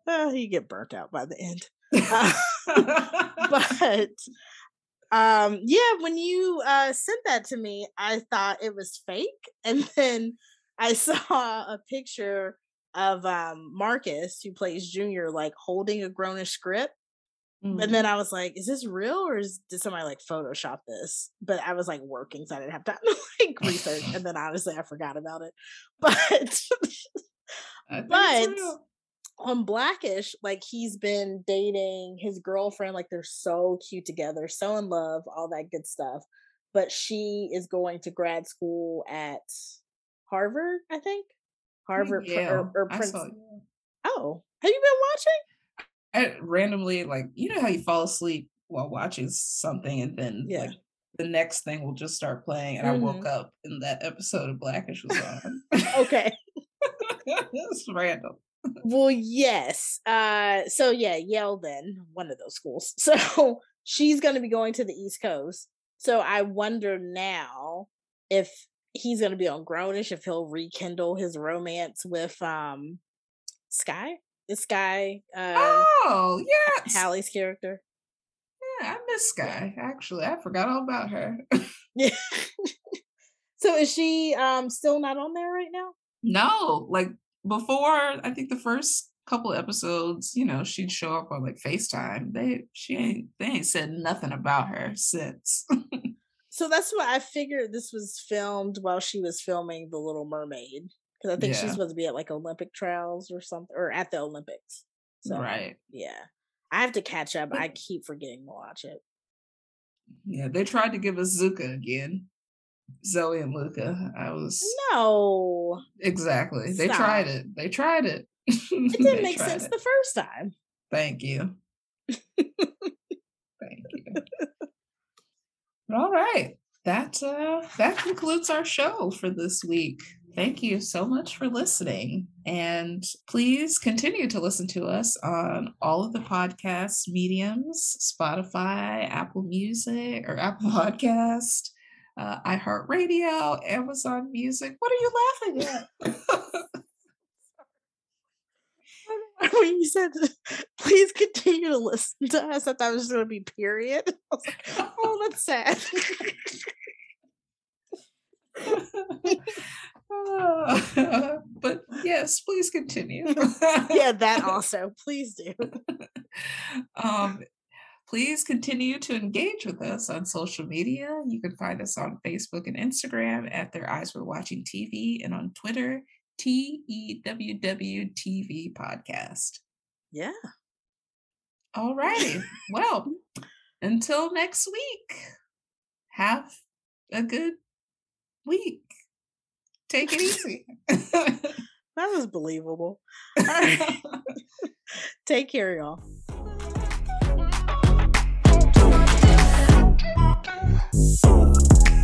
uh, you get burnt out by the end. but um yeah when you uh sent that to me i thought it was fake and then i saw a picture of um marcus who plays junior like holding a grownish script
Mm.
and then i was like is this real or is did somebody like photoshop this but i was like working so i didn't have time to like research and then honestly i forgot about it but
I think it's
but-. On Blackish, like he's been dating his girlfriend, like they're so cute together, so in love, all that good stuff. But she is going to grad school at Harvard, I think. Oh, Harvard Prin- or, or
I
Prince. Oh, have you been watching?
I randomly like you know how you fall asleep while watching something and then
Yeah.
like the next thing will just start playing and I woke mm-hmm. up and that episode of Blackish was on.
Okay.
it's random.
Well, yes. Uh, so yeah, Yale then one of those schools. So she's going to be going to the East Coast. So I wonder now if he's going to be on Grownish, if he'll rekindle his romance with um Sky. This Sky? Uh,
oh yes,
Halle's character.
Yeah, I miss Sky. Actually, I forgot all about her.
yeah. so is she um still not on there right now?
No, like before, I think the first couple episodes, you know, she'd show up on like FaceTime. They she ain't they ain't said nothing about her since.
so that's why I figured this was filmed while she was filming The Little Mermaid. Because I think yeah. she's supposed to be at like Olympic trials or something or at the Olympics.
So right.
Yeah. I have to catch up. I keep forgetting to watch it.
Yeah, they tried to give us Zuko again. Zoe and Luca. I was
no
exactly. They tried it. They tried it.
It didn't make sense it. the first time.
Thank you. Thank you. all right, that uh, that concludes our show for this week. Thank you so much for listening. And please continue to listen to us on all of the podcast mediums Spotify, Apple Music, or Apple Podcast, uh, iHeartRadio, Amazon Music. What are you laughing at?
when you said please continue to listen to us, I thought it was going to be period. I was like, oh, that's sad.
but yes, please continue.
yeah, that also. Please do.
Um, please continue to engage with us on social media. You can find us on Facebook and Instagram at Their Eyes Were Watching TV and on Twitter, T E W W TV Podcast.
Yeah.
All righty. well, until next week, have a good week. Take it easy.
that was believable. Take care, y'all. Oh.